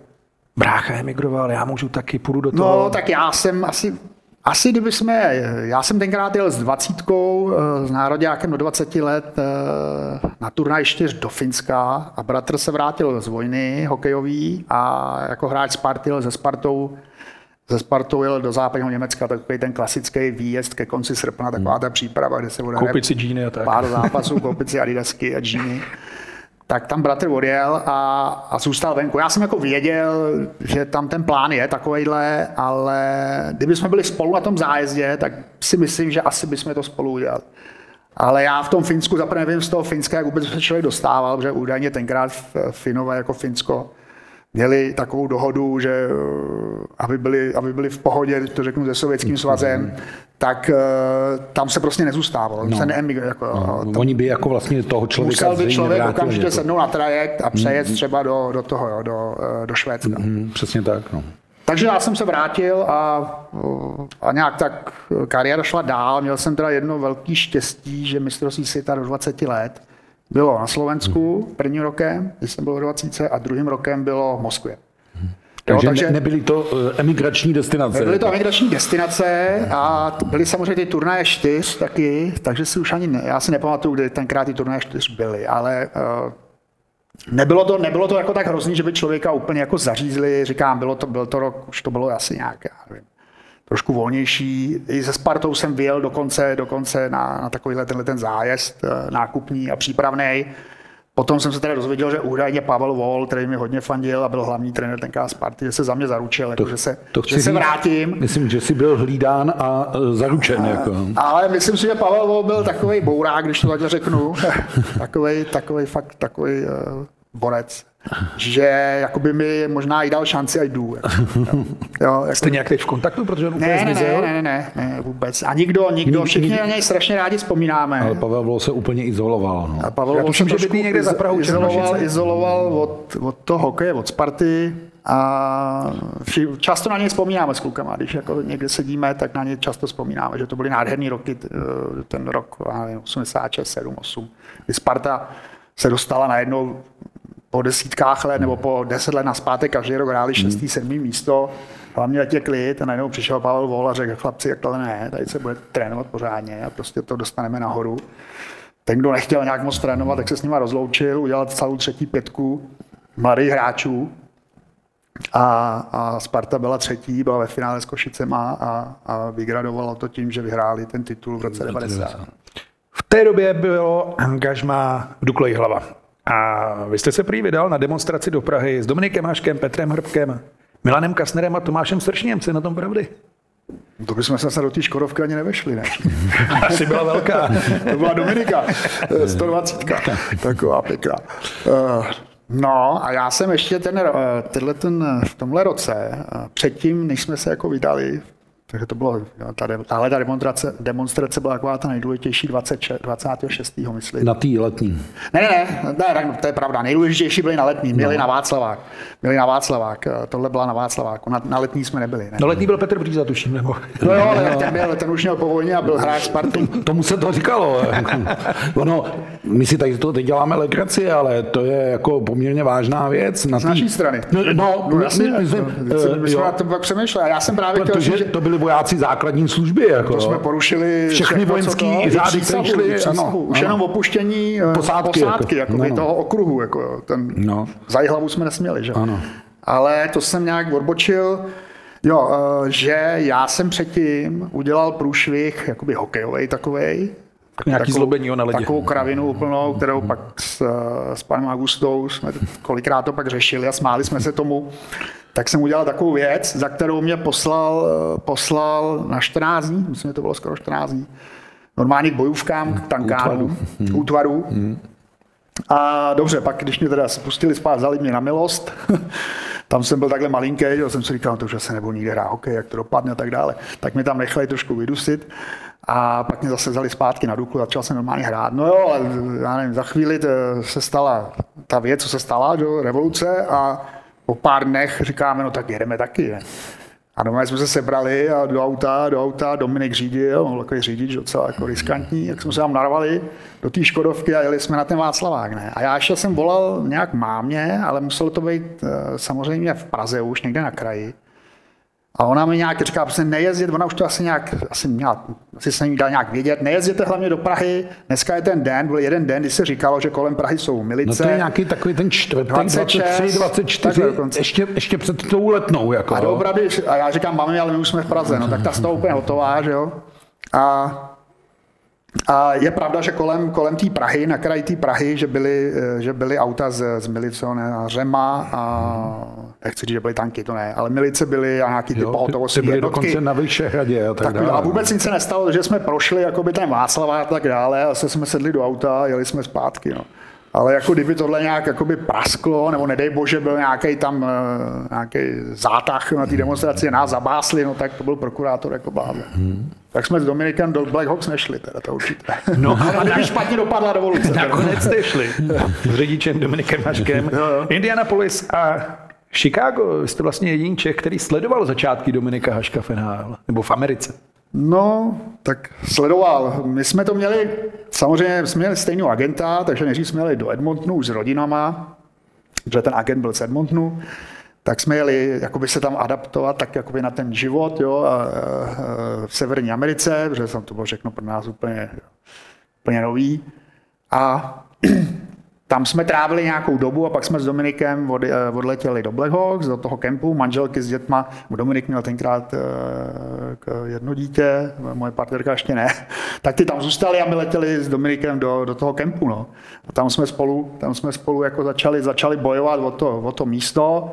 S1: Brácha emigroval, já můžu taky, půjdu do toho.
S2: No, tak já jsem asi, asi kdyby jsme, já jsem tenkrát jel s dvacítkou, eh, s nároďákem do 20 let eh, na turnaj 4 do Finska a bratr se vrátil z vojny hokejový a jako hráč Sparty se Spartou ze Spartou jel do západního Německa, takový ten klasický výjezd ke konci srpna, taková ta příprava, kde se bude
S1: koupit si džíny a tak.
S2: pár zápasů, koupit si adidasky a džíny. Tak tam bratr odjel a, a zůstal venku. Já jsem jako věděl, že tam ten plán je takovejhle, ale kdyby jsme byli spolu na tom zájezdě, tak si myslím, že asi bychom to spolu udělali. Ale já v tom Finsku zaprvé nevím z toho Finska, jak vůbec se člověk dostával, protože údajně tenkrát Finové jako Finsko měli takovou dohodu, že eh, aby byli, aby byli v pohodě, to řeknu se sovětským svazem, tak uh, tam se prostě nezůstávalo. No. Se neemig, jako,
S3: no. Tam, Oni by jako vlastně toho člověka
S2: Musel by člověk okamžitě sednout na trajekt a přejet mm. třeba do, do toho, jo, do, eh, do Švédska.
S3: Mm, přesně tak. No.
S2: Takže já jsem se vrátil a, a nějak tak kariéra šla dál. Měl jsem teda jedno velké štěstí, že mistrovství světa do 20 let bylo na Slovensku prvním rokem, když jsem byl v 20 a druhým rokem bylo v Moskvě.
S3: Takže, jo, takže nebyly to eh, emigrační destinace.
S2: Byly to emigrační destinace a byly samozřejmě ty turnaje čtyř taky, takže si už ani ne, já si nepamatuju, kdy tenkrát ty turnaje čtyř byly, ale uh, nebylo, to, nebylo to jako tak hrozný, že by člověka úplně jako zařízli, říkám, bylo to, byl to rok, už to bylo asi nějaké, nevím, trošku volnější. I se Spartou jsem vyjel dokonce, dokonce na, na takovýhle tenhle ten zájezd eh, nákupní a přípravný. Potom jsem se teda dozvěděl, že údajně Pavel Vol, který mi hodně fandil a byl hlavní trenér tenká Sparty, že se za mě zaručil, jako, to, že, se, to že se vrátím.
S3: Myslím, že jsi byl hlídán a eh, zaručen. A, jako.
S2: Ale myslím si, že Pavel Vol byl takový bourák, když to takhle řeknu. takový, takový fakt, takový uh, borec že jakoby mi možná i dal šanci a jdu.
S1: Jo, jako... Jste nějak teď v kontaktu, protože on úplně
S2: ne, ne, ne, ne, ne, vůbec. A nikdo, nikdo, všichni na něj strašně rádi vzpomínáme.
S3: Ale Pavel Vlo se úplně izoloval. No.
S2: A Pavel Já tuším, že by někde za Prahu izoloval, izoloval od, od toho hokeje, od Sparty A často na ně vzpomínáme s klukama, když jako někde sedíme, tak na ně často vzpomínáme, že to byly nádherný roky, ten rok 86, 7, 8, kdy Sparta se dostala najednou po desítkách let nebo po deset let naspátek každý rok hráli šestý, hmm. sedmý místo, hlavně je klid a najednou přišel Pavel Vol a řekl, chlapci, jak tohle ne, tady se bude trénovat pořádně a prostě to dostaneme nahoru. Ten, kdo nechtěl nějak moc trénovat, tak se s nima rozloučil, udělal celou třetí pětku mladých hráčů, a, a Sparta byla třetí, byla ve finále s Košicema a, a vygradovalo to tím, že vyhráli ten titul v roce 90.
S1: V té době bylo angažma Duklej hlava. A vy jste se prý vydal na demonstraci do Prahy s Dominikem Haškem, Petrem Hrbkem, Milanem Kasnerem a Tomášem Sršněm. Co je na tom pravdy?
S2: To bychom se do té Škodovky ani nevešli, ne?
S1: Asi byla velká.
S2: to byla Dominika, 120. Taková pěkná. Uh, No a já jsem ještě ten, eh, tenhle ten, v tomhle roce, eh, předtím, než jsme se jako vydali takže to bylo, tady, tahle ta demonstrace, demonstrace byla taková ta nejdůležitější 20, 26. myslím.
S3: Na tý letní.
S2: Ne, ne, ne, ne, to je pravda. Nejdůležitější byly na letní, měli no. na Václavák. Měli na Václavák, tohle byla na Václaváku, na, na letní jsme nebyli. Ne.
S1: Na letní byl Petr Bříza, tuším, nebo?
S2: No jo, ale ten, byl, ten už měl po vojně a byl hráč Sparty.
S3: Tomu se to říkalo. ono, my si tady to teď děláme legraci, ale to je jako poměrně vážná věc.
S2: Na Z naší strany.
S3: No, no, no jasně, my, my,
S2: my, my, my jsme na to pak přemýšleli. Já jsem právě
S3: Protože chtěl, že to byly byli vojáci základní služby. Jako,
S2: to jsme porušili
S3: všechny vojenské řády, které šly.
S2: Ano, už jenom opuštění eh, posádky, posádky jako, jako no, no. toho okruhu. Jako, ten, no. Za hlavu jsme nesměli. Že? Ano. Ale to jsem nějak odbočil. Jo, eh, že já jsem předtím udělal průšvih, jakoby hokejový takovej,
S1: Nějaký takovou, zlobení na ledě.
S2: Takovou kravinu úplnou, kterou pak s, s panem Augustou jsme kolikrát to pak řešili a smáli jsme se tomu tak jsem udělal takovou věc, za kterou mě poslal, poslal na 14 dní, myslím, že to bylo skoro 14 dní, normálně k bojůvkám, k tankárům, k útvaru. Hmm. A dobře, pak když mě teda spustili spát, vzali mě na milost, tam jsem byl takhle malinký, jsem si říkal, no to už se nebudu nikde hrát hokej, jak to dopadne a tak dále. Tak mě tam nechali trošku vydusit a pak mě zase vzali zpátky na Duklu, začal jsem normálně hrát. No jo, ale já nevím, za chvíli se stala ta věc, co se stala, že, revoluce a po pár dnech říkáme, no tak jedeme taky. Ne? A doma jsme se sebrali a do auta, do auta Dominik řídil, mohl takový řidič docela jako riskantní, jak jsme se tam narvali do té Škodovky a jeli jsme na ten Václavák. Ne? A já ještě jsem volal nějak mámě, ale muselo to být eh, samozřejmě v Praze už, někde na kraji. A ona mi nějak říká, prostě nejezdit, ona už to asi nějak, asi měla, asi se jí dá nějak vědět, nejezděte hlavně do Prahy, dneska je ten den, byl jeden den, kdy se říkalo, že kolem Prahy jsou milice.
S3: No to je nějaký takový ten čtvrtek, 26, 23, 24, ještě, ještě před tou letnou. Jako,
S2: a, dobrady, a já říkám, mami, ale my už jsme v Praze, no tak ta z toho úplně hotová, že jo. A a je pravda, že kolem, kolem té Prahy, na kraji té Prahy, že byly, eh, že byly auta s, s milicionářema a nechci říct, že byly tanky, to ne, ale milice byly a nějaký ty pohotovostní
S3: byly jednotky. dokonce na Vyšehradě a tak, tak dále.
S2: A vůbec nic se nestalo, že jsme prošli jakoby ten Václav a tak dále a se jsme sedli do auta a jeli jsme zpátky. No. Ale jako kdyby tohle nějak jakoby prasklo, nebo nedej bože byl nějaký tam uh, nějaký zátah na té demonstraci, nás zabásli, no tak to byl prokurátor jako blázen. Hmm. Tak jsme s Dominikem do Black Hawks nešli, teda to určitě. No, a kdyby špatně dopadla revoluce.
S1: Nakonec jste šli s řidičem Dominikem Maškem. Indianapolis a Chicago, jste vlastně jediný Čech, který sledoval začátky Dominika Haška v NHL, nebo v Americe.
S2: No, tak sledoval. My jsme to měli, samozřejmě jsme měli stejného agenta, takže než jsme jeli do Edmontonu už s rodinama, že ten agent byl z Edmontonu, tak jsme jeli jakoby se tam adaptovat tak jakoby na ten život jo, a, a, v Severní Americe, protože jsem to bylo všechno pro nás úplně, úplně nový. A tam jsme trávili nějakou dobu a pak jsme s Dominikem od, eh, odletěli do Black Hawks, do toho kempu, manželky s dětma. Dominik měl tenkrát uh, jedno dítě, moje partnerka ještě ne. Tak ty tam zůstali a my letěli s Dominikem do, do toho kempu. No. A tam jsme spolu, tam jsme spolu jako začali, začali bojovat o to, o to místo.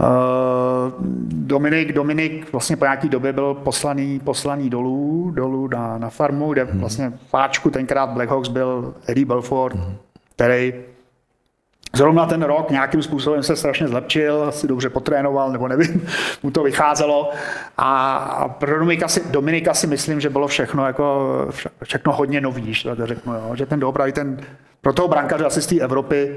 S2: Uh, Dominik, Dominik vlastně po nějaký době byl poslaný, poslaný dolů, dolů na, na farmu, kde hmm. vlastně páčku tenkrát Black Hawks byl Eddie Belfort, hmm který Zrovna ten rok nějakým způsobem se strašně zlepšil, asi dobře potrénoval, nebo nevím, mu to vycházelo. A pro Dominika si, Dominika si myslím, že bylo všechno, jako, všechno hodně nový, že to řeknu, jo. že ten doopravdy ten, pro toho brankaře asi z té Evropy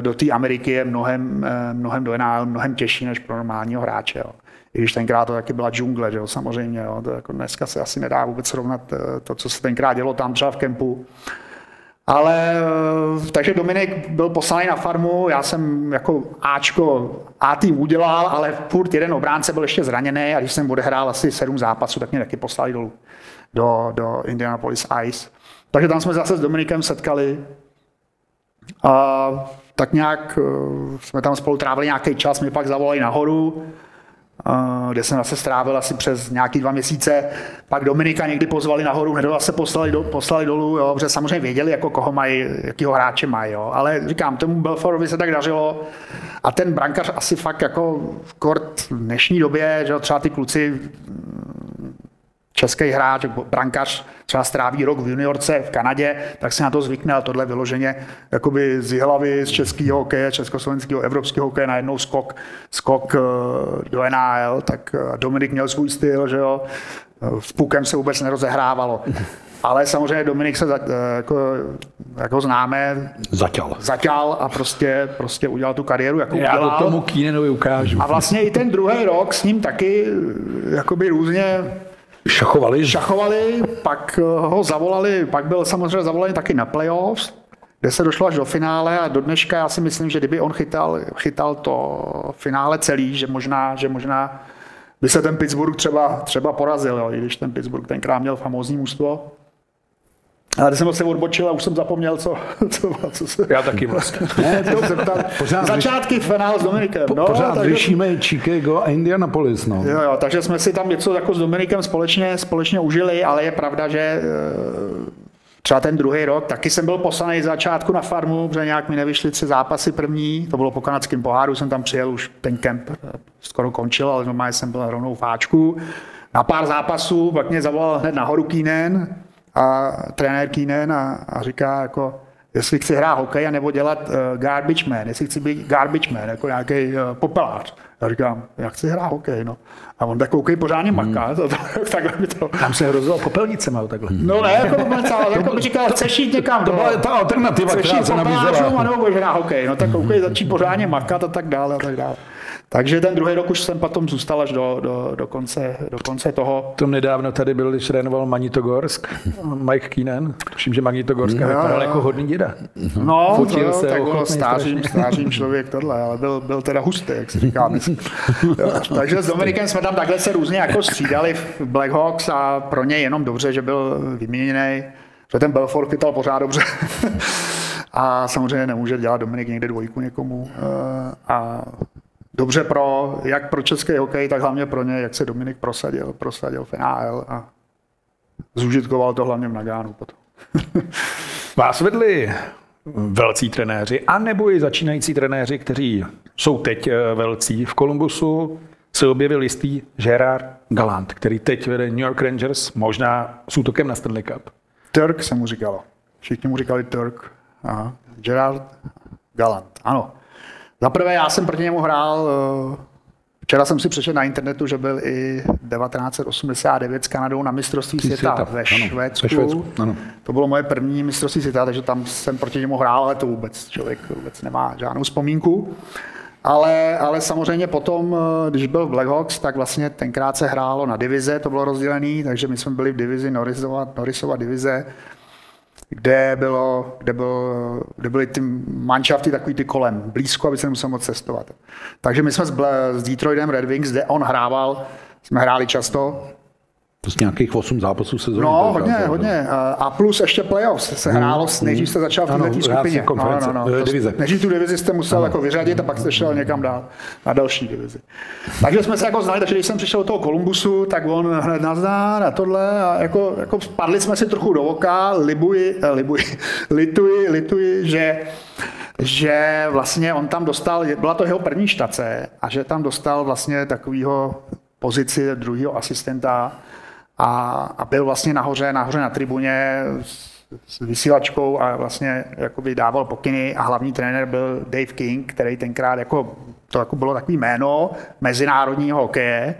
S2: do té Ameriky je mnohem, mnohem do NHL, mnohem těžší než pro normálního hráče. Jo. I když tenkrát to taky byla džungle, že jo, samozřejmě. Jo. To jako dneska se asi nedá vůbec srovnat to, co se tenkrát dělo tam třeba v kempu. Ale takže Dominik byl poslaný na farmu, já jsem jako Ačko A tým udělal, ale furt jeden obránce byl ještě zraněný a když jsem odehrál asi sedm zápasů, tak mě taky poslali dolů do, do Indianapolis Ice. Takže tam jsme zase s Dominikem setkali a tak nějak eh, jsme tam spolu trávili nějaký čas, mě pak zavolali nahoru, kde jsem zase strávil asi přes nějaký dva měsíce. Pak Dominika někdy pozvali nahoru, hned se poslali, do, poslali dolů, jo, protože samozřejmě věděli, jako koho mají, jakýho hráče mají. Jo. Ale říkám, tomu Belforovi se tak dařilo a ten brankař asi fakt jako kort v dnešní době, že třeba ty kluci český hráč, brankař třeba stráví rok v juniorce v Kanadě, tak se na to zvykne, ale tohle vyloženě jakoby z hlavy z českého hokeje, československého, evropského hokeje najednou skok, skok eh, do NHL, tak eh, Dominik měl svůj styl, že jo, s pukem se vůbec nerozehrávalo. Ale samozřejmě Dominik se, eh, jako, jako známe,
S3: zaťal.
S2: zaťal a prostě, prostě udělal tu kariéru, jako Já
S1: udělal. to tomu Kínenovi ukážu.
S2: A vlastně i ten druhý rok s ním taky jakoby různě
S3: Šachovali?
S2: Šachovali, pak eh, ho zavolali, pak byl samozřejmě zavolaný taky na playoffs, kde se došlo až do finále a do dneška já si myslím, že kdyby on chytal, chytal to finále celý, že možná, že možná by se ten Pittsburgh třeba, třeba porazil, jo, i když ten Pittsburgh tenkrát měl famózní mužstvo. Ale když jsem se odbočil a už jsem zapomněl, co, co, co se...
S1: Já taky vlastně.
S2: ne, to se ptal. Pořád Začátky finále s Dominikem.
S3: Po, no, pořád takže... řešíme Chicago a Indianapolis. No.
S2: Jo, jo, takže jsme si tam něco jako s Dominikem společně, společně užili, ale je pravda, že eh, třeba ten druhý rok, taky jsem byl poslaný z začátku na farmu, protože nějak mi nevyšly tři zápasy první, to bylo po kanadském poháru, jsem tam přijel, už ten kemp eh, skoro končil, ale normálně jsem byl rovnou v Ačku. Na pár zápasů, pak mě zavolal hned nahoru Keenan, a trenér Keenan a, a říká jako, jestli chci hrát hokej a nebo dělat uh, garbage man, jestli chci být garbage man, jako nějaký uh, popelář. Já říkám, já chci hrát hokej, no. A on tak koukej pořádně hmm. maká, to, to, takhle by to...
S1: Tam se hrozilo popelnicema, takhle.
S2: No ne, jako popelnice, ale jako by říkal, chceš jít někam,
S3: to byla ta alternativa, která se nabízela.
S2: a nebo budeš hrát hokej, no tak koukej, začít pořádně makat a tak dále a tak dále. Takže ten druhý rok už jsem potom zůstal až do, do, do, konce, do konce toho.
S1: To nedávno tady byl, když trénoval Magnitogorsk, Mike Keenan. Tuším, že Magnitogorska no, vypadal jako hodný děda.
S2: No, Fotil to, se tak bylo stářím, stářím člověk tohle, ale byl, byl teda hustý, jak se říká. Takže s Dominikem jsme tam takhle se různě jako střídali v Blackhawks a pro ně jenom dobře, že byl vyměněný, že ten Belfort chytal pořád dobře. a samozřejmě nemůže dělat Dominik někde dvojku někomu. Eh, a dobře pro, jak pro český hokej, tak hlavně pro ně, jak se Dominik prosadil, prosadil v NHL a zúžitkoval to hlavně v Nagánu potom.
S1: Vás vedli velcí trenéři, anebo i začínající trenéři, kteří jsou teď eh, velcí. V Kolumbusu se objevil jistý Gerard Galant, který teď vede New York Rangers, možná s útokem na Stanley Cup.
S2: Turk se mu říkalo. Všichni mu říkali Turk. Aha. Gerard Galant, ano. Za prvé, já jsem proti němu hrál, eh, včera jsem si přečetl na internetu, že byl i 1989 s Kanadou na mistrovství světa, světa ve Švédsku. Ve Švédsku ano. To bylo moje první mistrovství světa, takže tam jsem proti němu hrál, ale to vůbec člověk vůbec nemá žádnou vzpomínku. Ale, ale samozřejmě potom, eh, když byl v Blackhawks, tak vlastně tenkrát se hrálo na divize, to bylo rozdělené, takže my jsme byli v divizi Norrisova, Norrisova divize kde, bylo, kde, byl, kde byly ty manšafty takový ty kolem, blízko, aby se nemusel moc cestovat. Takže my jsme s, s Detroitem Red Wings, kde on hrával, jsme hráli často,
S3: Prostě nějakých 8 zápasů sezóny.
S2: No, hodně, tak, hodně. A plus ještě playoffs se hrálo, mm, nejdřív jste začal v této skupině.
S3: No, no, no.
S2: Eh,
S3: divize.
S2: Nejdřív tu divizi jste musel ano. jako vyřadit a pak jste šel někam dál na další divizi. Takže jsme se jako znali, takže když jsem přišel do toho Kolumbusu, tak on hned nazdár a tohle a jako, jako spadli jsme si trochu do oka, libuji, eh, libuji, lituji, lituji, že že vlastně on tam dostal, byla to jeho první štace a že tam dostal vlastně takovýho pozici druhého asistenta, a, a byl vlastně nahoře, nahoře na tribuně s, s vysílačkou a vlastně jakoby dával pokyny a hlavní trenér byl Dave King, který tenkrát jako, to jako bylo takový jméno mezinárodního hokeje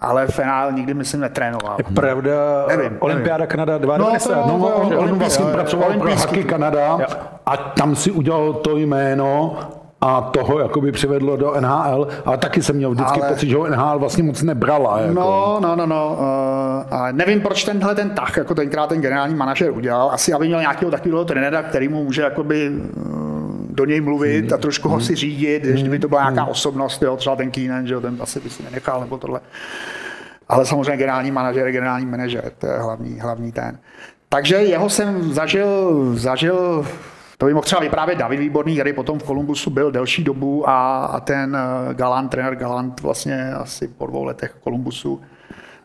S2: ale Fenál nikdy, myslím, netrénoval.
S1: Je pravda, nevím, Olympiáda nevím. Kanada 92.
S3: No, no, no, on, on vlastně pracoval pro Haky Kanada a tam si udělal to jméno a toho jakoby přivedlo do NHL, ale taky jsem měl vždycky ale... pocit, že ho NHL vlastně moc nebrala. Jako.
S2: No, no, no, no. Uh, a nevím, proč tenhle ten tah, jako tenkrát ten generální manažer udělal. Asi, aby měl nějakého takového trenéra, který mu může jakoby uh, do něj mluvit hmm. a trošku hmm. ho si řídit, hmm. by to byla nějaká hmm. osobnost, jo, třeba ten Keenan, že jo, ten asi by si nenechal, nebo tohle. Ale samozřejmě generální manažer je generální manažer, to je hlavní, hlavní ten. Takže jeho jsem zažil, zažil to by mohl třeba vyprávět David Výborný, který potom v Kolumbusu byl delší dobu a, a ten eh, Galant, trenér Galant vlastně asi po dvou letech Kolumbusu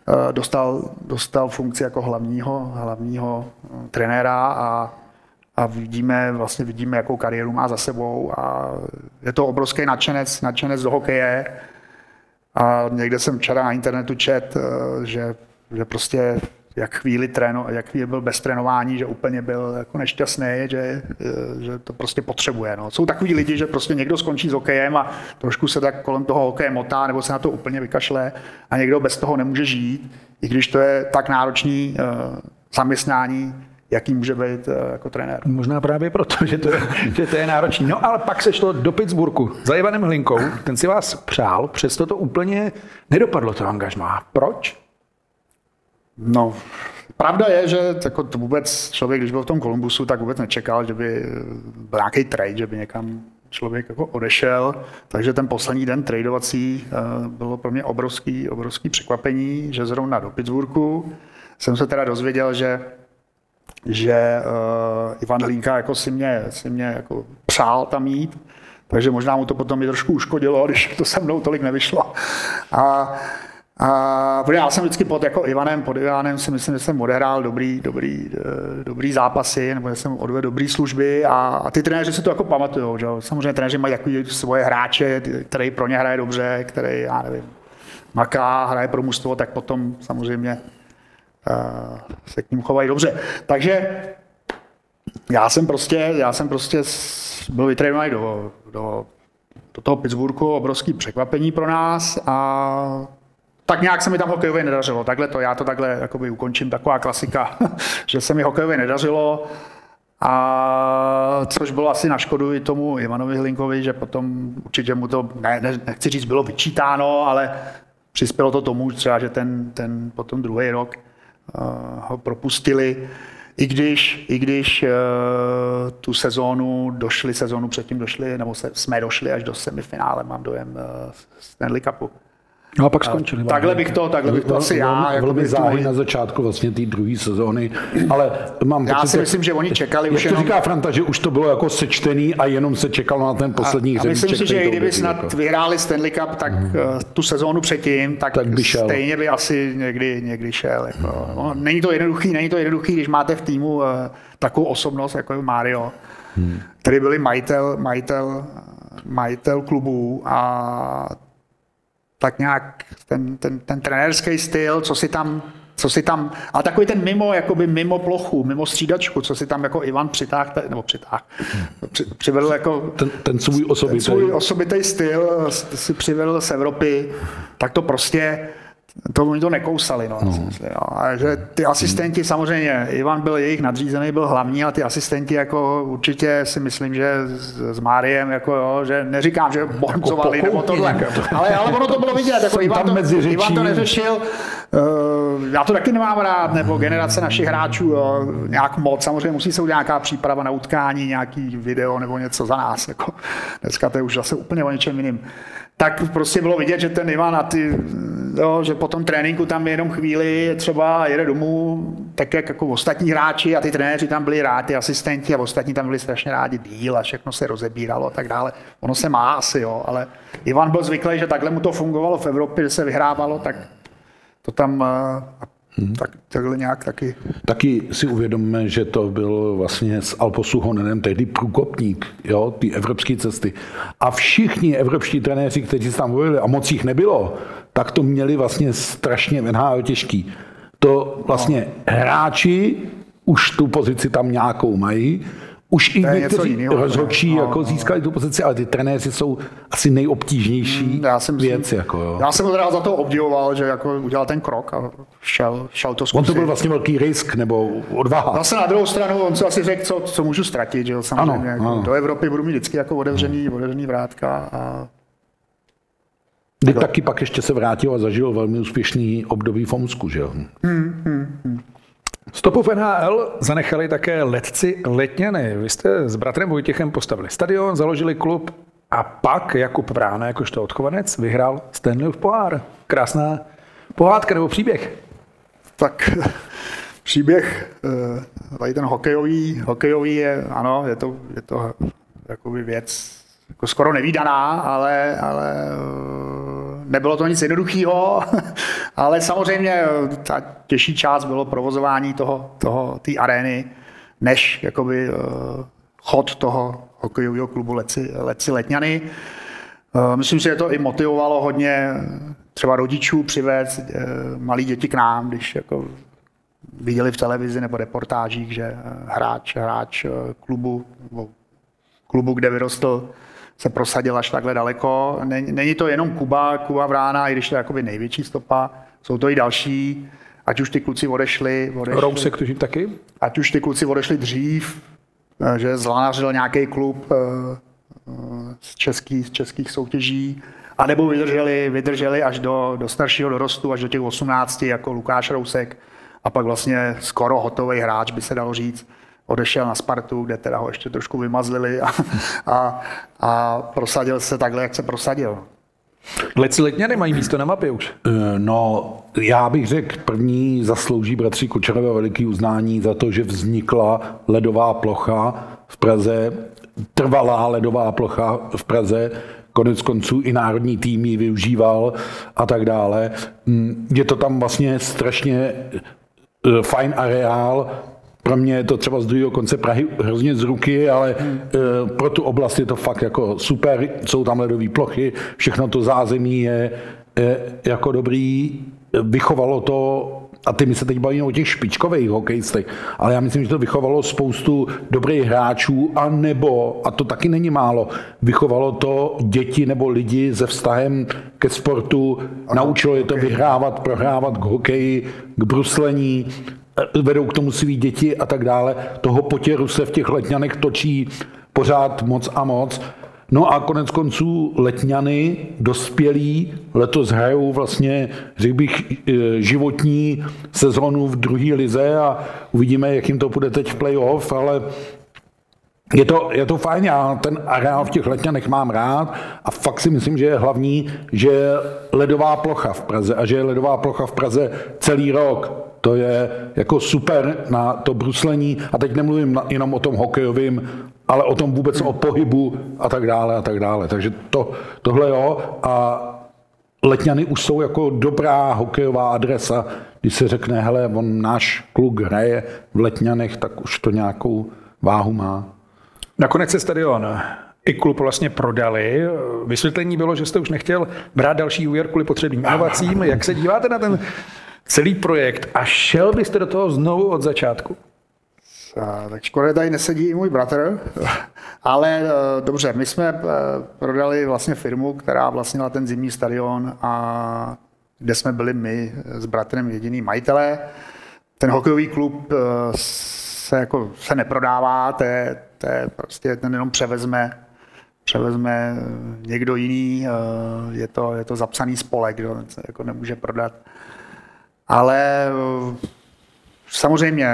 S2: eh, dostal, dostal funkci jako hlavního, hlavního eh, trenéra a, a vidíme, vlastně vidíme, jakou kariéru má za sebou a je to obrovský nadšenec, nadšenec do hokeje. A někde jsem včera na internetu čet, že, že prostě jak chvíli, tréno, jak chvíli byl bez trénování, že úplně byl jako nešťastný, že, že to prostě potřebuje. No. Jsou takový lidi, že prostě někdo skončí s hokejem a trošku se tak kolem toho hokeje motá, nebo se na to úplně vykašle a někdo bez toho nemůže žít, i když to je tak náročný uh, zaměstnání, jaký může být uh, jako trenér.
S1: Možná právě proto, že to je, že to je náročný. No ale pak se šlo do Pittsburghu za Ivanem Hlinkou, ten si vás přál, přesto to úplně nedopadlo to angažmá. Proč?
S2: No, pravda je, že jako to vůbec člověk, když byl v tom Kolumbusu, tak vůbec nečekal, že by byl nějaký trade, že by někam člověk jako odešel. Takže ten poslední den tradovací eh, bylo pro mě obrovský, obrovský překvapení, že zrovna do Pittsburghu jsem se teda dozvěděl, že že uh, Ivan Hlínka jako si mě, si mě jako přál tam jít, takže možná mu to potom i trošku uškodilo, když to se mnou tolik nevyšlo. A a já jsem vždycky pod jako Ivanem, pod Ivanem si myslím, že jsem odehrál dobrý, dobrý, eh, dobrý zápasy, nebo že jsem odvedl dobrý služby a, a ty trenéři si to jako pamatují. Že? Samozřejmě trenéři mají takový svoje hráče, který pro ně hraje dobře, který, já nevím, maká, hraje pro mužstvo, tak potom samozřejmě uh, se k ním chovají dobře. Takže já jsem prostě, já jsem prostě byl vytrénovaný do, do, do toho Pittsburghu, obrovský překvapení pro nás a tak nějak se mi tam hokejově nedařilo. Takhle to, já to takhle jakoby ukončím, taková klasika, že se mi hokejově nedařilo. A což bylo asi na škodu i tomu Ivanovi Hlinkovi, že potom určitě mu to, ne, ne, nechci říct, bylo vyčítáno, ale přispělo to tomu třeba, že ten, ten potom druhý rok uh, ho propustili. I když, i když uh, tu sezónu došli, sezónu předtím došli, nebo se, jsme došli až do semifinále, mám dojem, uh, Stanley Cupu.
S1: No a pak skončili.
S2: Takhle bych to, takhle bych to asi já.
S3: Jako velmi záhy na začátku vlastně té druhé sezóny, ale mám
S2: Já si myslím, že oni čekali
S3: už jenom... říká Franta, že už to bylo jako sečtený a jenom se čekalo na ten poslední
S2: a myslím si, že i kdyby snad jako. vyhráli Stanley Cup, tak mm. tu sezónu předtím, tak, tak by šel. stejně by asi někdy, někdy šel. Jako. No, není to jednoduchý, není to jednoduchý, když máte v týmu uh, takovou osobnost, jako je Mario, hmm. který byl majitel, majitel, majitel klubu a tak nějak ten, ten, ten trenérský styl, co si tam co si tam, a takový ten mimo, jakoby mimo plochu, mimo střídačku, co si tam jako Ivan přitáhl, nebo přitáhl, při, přivedl jako
S3: ten, ten svůj osobitý.
S2: Ten svůj osobitý styl si přivedl z Evropy, tak to prostě to oni to nekousali. No, no. A že ty asistenti samozřejmě, Ivan byl jejich nadřízený, byl hlavní, ale ty asistenti jako určitě si myslím, že s, s Máriem, jako jo, že neříkám, že boncovali jako nebo tohle, ale, ale ono to bylo vidět, jako Ivan to, mezi Ivan to neřešil, uh, já to taky nemám rád, nebo generace našich hráčů, jo, nějak moc, samozřejmě musí se udělat nějaká příprava na utkání, nějaký video nebo něco za nás, jako. Dneska to je už zase úplně o něčem jiným. Tak prostě bylo vidět, že ten Ivan a ty, jo, že po tom tréninku tam jenom chvíli třeba jede domů, tak jak jako ostatní hráči a ty trenéři tam byli rádi, asistenti a ostatní tam byli strašně rádi díl a všechno se rozebíralo a tak dále. Ono se má asi, jo, ale Ivan byl zvyklý, že takhle mu to fungovalo v Evropě, že se vyhrávalo, tak to tam eh, Hmm. Tak, takhle nějak taky.
S3: Taky si uvědomíme, že to byl vlastně s Alposu Honenem tehdy průkopník jo, ty evropské cesty. A všichni evropští trenéři, kteří tam volili, a moc jich nebylo, tak to měli vlastně strašně v NHL těžký. To vlastně hráči už tu pozici tam nějakou mají, už i někteří rozhodčí no, jako no, získali tu pozici, ale ty trenéři jsou asi nejobtížnější hmm, já jsem věc. Jako, jo.
S2: Já jsem ho za to obdivoval, že jako udělal ten krok a šel, šel to zkusit.
S3: On to byl vlastně velký risk nebo odvaha.
S2: Zase na druhou stranu, on si asi řekl, co, co můžu ztratit, že samozřejmě. Ano, jako, ano. Do Evropy budu mít vždycky jako otevřený, hmm. otevřený vrátka a
S3: kdy taky pak ještě se vrátil a zažil velmi úspěšný období v Omsku, že jo? Hmm, hmm,
S1: hmm. Stopu v NHL zanechali také letci Letňany. Vy jste s bratrem Vojtěchem postavili stadion, založili klub a pak Jakub Prána, jakožto odchovanec, vyhrál Stanleyův pohár. Krásná pohádka nebo příběh?
S2: Tak příběh, eh, tady ten hokejový, hokejový je, ano, je to, je to jakoby věc jako skoro nevýdaná, ale, ale eh, nebylo to nic jednoduchého, ale samozřejmě eh, ta těžší část bylo provozování toho, toho, té arény, než jakoby eh, chod toho hokejového klubu Leci, Leci Letňany. Myslím si, že to i motivovalo hodně třeba rodičů přivést malí děti k nám, když jako viděli v televizi nebo reportážích, že hráč, hráč klubu, klubu, kde vyrostl, se prosadil až takhle daleko. Není to jenom Kuba, Kuba Vrána, i když to je jakoby největší stopa, jsou to i další, ať už ty kluci odešli. odešli
S1: Rousek taky?
S2: Ať už ty kluci odešli dřív, eh, že zlanařil nějaký klub eh, eh, z, český, z českých soutěží, a nebo vydrželi, vydrželi až do, do staršího dorostu, až do těch 18, jako Lukáš Rousek, a pak vlastně skoro hotový hráč, by se dalo říct odešel na Spartu, kde teda ho ještě trošku vymazlili a, a, a prosadil se takhle, jak se prosadil.
S1: Leci letňany mají místo na mapě už.
S3: Eh, no, já bych řekl, první zaslouží bratři Kočarové veliký uznání za to, že vznikla ledová plocha v Praze, trvalá ledová plocha v Praze, konec konců i národní tým ji využíval a tak dále. Mm, je to tam vlastně strašně eh, fajn areál, pro mě je to třeba z druhého konce Prahy hrozně z ruky, ale hmm. pro tu oblast je to fakt jako super, jsou tam ledové plochy, všechno to zázemí je, je jako dobrý, vychovalo to a ty my se teď bavíme o těch špičkových hokejistech, ale já myslím, že to vychovalo spoustu dobrých hráčů a nebo, a to taky není málo, vychovalo to děti nebo lidi se vztahem ke sportu, naučilo je to vyhrávat, prohrávat k hokeji, k bruslení, vedou k tomu svý děti a tak dále. Toho potěru se v těch letňanech točí pořád moc a moc. No a konec konců letňany, dospělí, letos hrajou vlastně, řekl bych, e, životní sezonu v druhé lize a uvidíme, jak jim to bude teď v playoff, ale je to, je to fajn, já ten areál v těch letňanech mám rád a fakt si myslím, že je hlavní, že je ledová plocha v Praze a že je ledová plocha v Praze celý rok. To je jako super na to bruslení a teď nemluvím jenom o tom hokejovém, ale o tom vůbec o pohybu a tak dále a tak dále. Takže to, tohle jo a Letňany už jsou jako dobrá hokejová adresa, když se řekne, hele, on náš kluk hraje v Letňanech, tak už to nějakou váhu má.
S1: Nakonec se stadion i klub vlastně prodali. Vysvětlení bylo, že jste už nechtěl brát další úvěr kvůli potřebným inovacím. Jak se díváte na ten celý projekt a šel byste do toho znovu od začátku?
S2: Tak škoda, tady nesedí i můj bratr, ale e, dobře, my jsme e, prodali vlastně firmu, která vlastnila ten zimní stadion a kde jsme byli my s bratrem jediný majitelé. Ten hokejový klub e, se, jako, se neprodává, to je, to je prostě, ten jenom převezme převezme někdo jiný, je to, je to zapsaný spolek, kdo jako nemůže prodat ale eh, samozřejmě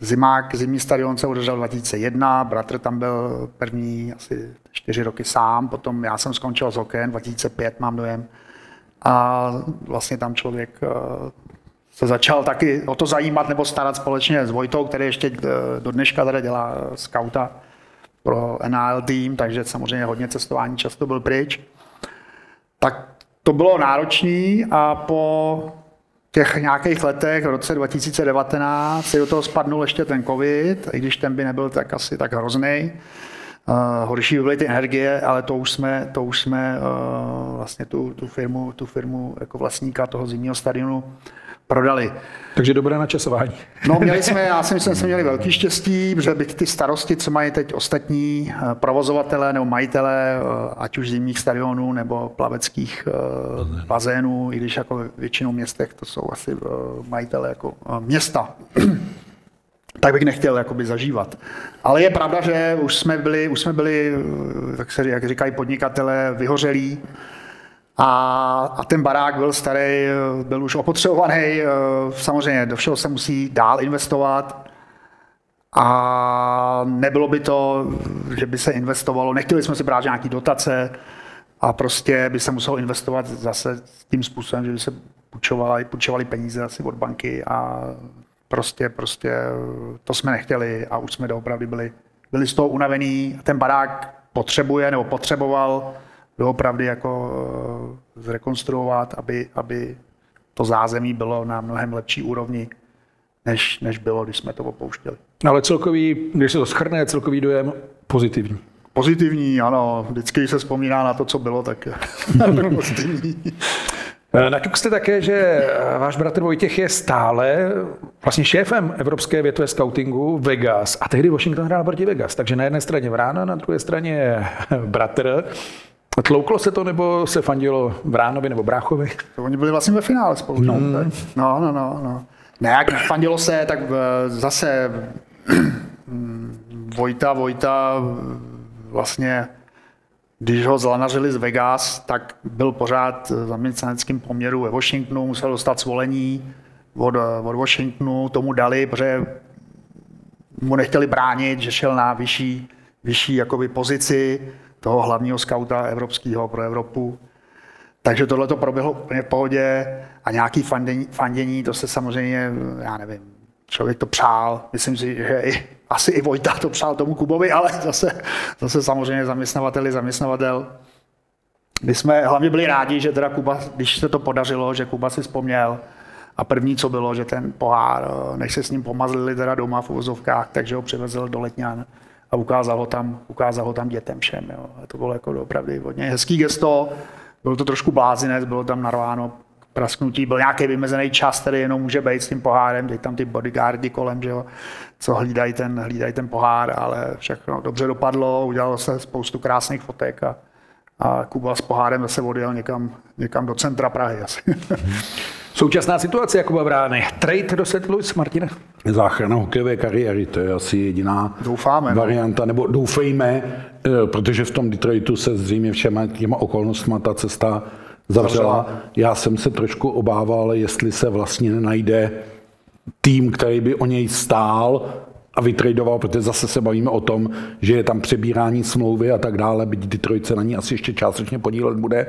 S2: zimák, zimní stadion se održel 2001, bratr tam byl první asi čtyři roky sám, potom já jsem skončil s hokejem, 2005 mám dojem. A vlastně tam člověk eh, se začal taky o to zajímat nebo starat společně s Vojtou, který ještě eh, do dneška tady dělá skauta pro NAL tým, takže samozřejmě hodně cestování často byl pryč. Tak to bylo náročné a po těch nějakých letech, v roce 2019, si do toho spadnul ještě ten covid, i když ten by nebyl tak asi tak hrozný. Uh, horší by byly ty energie, ale to už jsme, to už jsme uh, vlastně tu, tu, firmu, tu firmu jako vlastníka toho zimního stadionu prodali.
S1: Takže dobré načasování.
S2: No, měli jsme, já si myslím, že jsme měli velký štěstí, že by ty starosti, co mají teď ostatní eh, provozovatele nebo majitele, eh, ať už zimních stadionů nebo plaveckých eh, bazénů, i když jako většinou městech to jsou asi majitele jako města, tak bych nechtěl jakoby zažívat. Ale je pravda, že už jsme byli, už jsme byli jak, se, jak říkají podnikatele, vyhořelí, a, a ten barák byl starý, byl už opotřebovaný, samozřejmě do všeho se musí dál investovat. A nebylo by to, že by se investovalo, nechtěli jsme si brát nějaký dotace a prostě by se muselo investovat zase tím způsobem, že by se půjčovali, půjčovali peníze asi od banky a prostě, prostě to jsme nechtěli a už jsme doopravdy byli, byli z toho unavení. Ten barák potřebuje nebo potřeboval doopravdy jako eh, zrekonstruovat, aby, aby to zázemí bylo na mnohem lepší úrovni, než, než bylo, když jsme to opouštěli.
S1: Ale celkový, když se to schrne, celkový dojem pozitivní.
S2: Pozitivní, ano. Vždycky, když se vzpomíná na to, co bylo, tak pozitivní.
S1: Eh, naťuk jste také, že eh, váš bratr Vojtěch je stále vlastně šéfem Evropské větve scoutingu Vegas a tehdy Washington hrál proti Vegas, takže na jedné straně Vrána, na druhé straně bratr. Tlouklo se to, nebo se fandilo Vránovi nebo Bráchovi?
S2: To oni byli vlastně ve finále spolu. No, no, no, no. no. Ne, jak fandilo se, tak eh, zase Vojta, Vojta vlastně když ho zlanařili z Vegas, tak byl pořád v zaměstnaneckém poměru ve Washingtonu, musel dostat svolení od, od Washingtonu, tomu dali, protože mu nechtěli bránit, že šel na vyšší, vyšší jakoby pozici toho hlavního skauta evropského pro Evropu. Takže tohle to proběhlo úplně v pohodě a nějaký fandění, fandění, to se samozřejmě, já nevím, člověk to přál. Myslím si, že i, asi i Vojta to přál tomu Kubovi, ale zase, zase samozřejmě zaměstnavatel je zaměstnavatel. My jsme hlavně byli rádi, že teda Kuba, když se to podařilo, že Kuba si vzpomněl, a první, co bylo, že ten pohár, než se s ním pomazlili teda doma v uvozovkách, takže ho přivezl do Letňan a ukázal ho tam, ukázal ho tam dětem všem. Jo. A to bylo jako opravdu hodně hezký gesto. Bylo to trošku blázinec, bylo tam narváno prasknutí, byl nějaký vymezený čas, který jenom může být s tím pohárem, teď tam ty bodyguardy kolem, že jo, co hlídají ten, hlídají ten pohár, ale všechno dobře dopadlo, udělalo se spoustu krásných fotek a, a Kuba s pohárem zase odjel někam, někam do centra Prahy asi.
S1: Současná situace Jakuba Vrány. Trade do St. Louis, Martine?
S3: Záchrana hokejové kariéry, to je asi jediná
S2: Doufáme,
S3: no. varianta, nebo doufejme, eh, protože v tom Detroitu se zřejmě všema těma okolnostmi ta cesta zavřela. Já jsem se trošku obával, jestli se vlastně nenajde tým, který by o něj stál a vytradoval, protože zase se bavíme o tom, že je tam přebírání smlouvy a tak dále, byť Detroit se na ní asi ještě částečně podílet bude,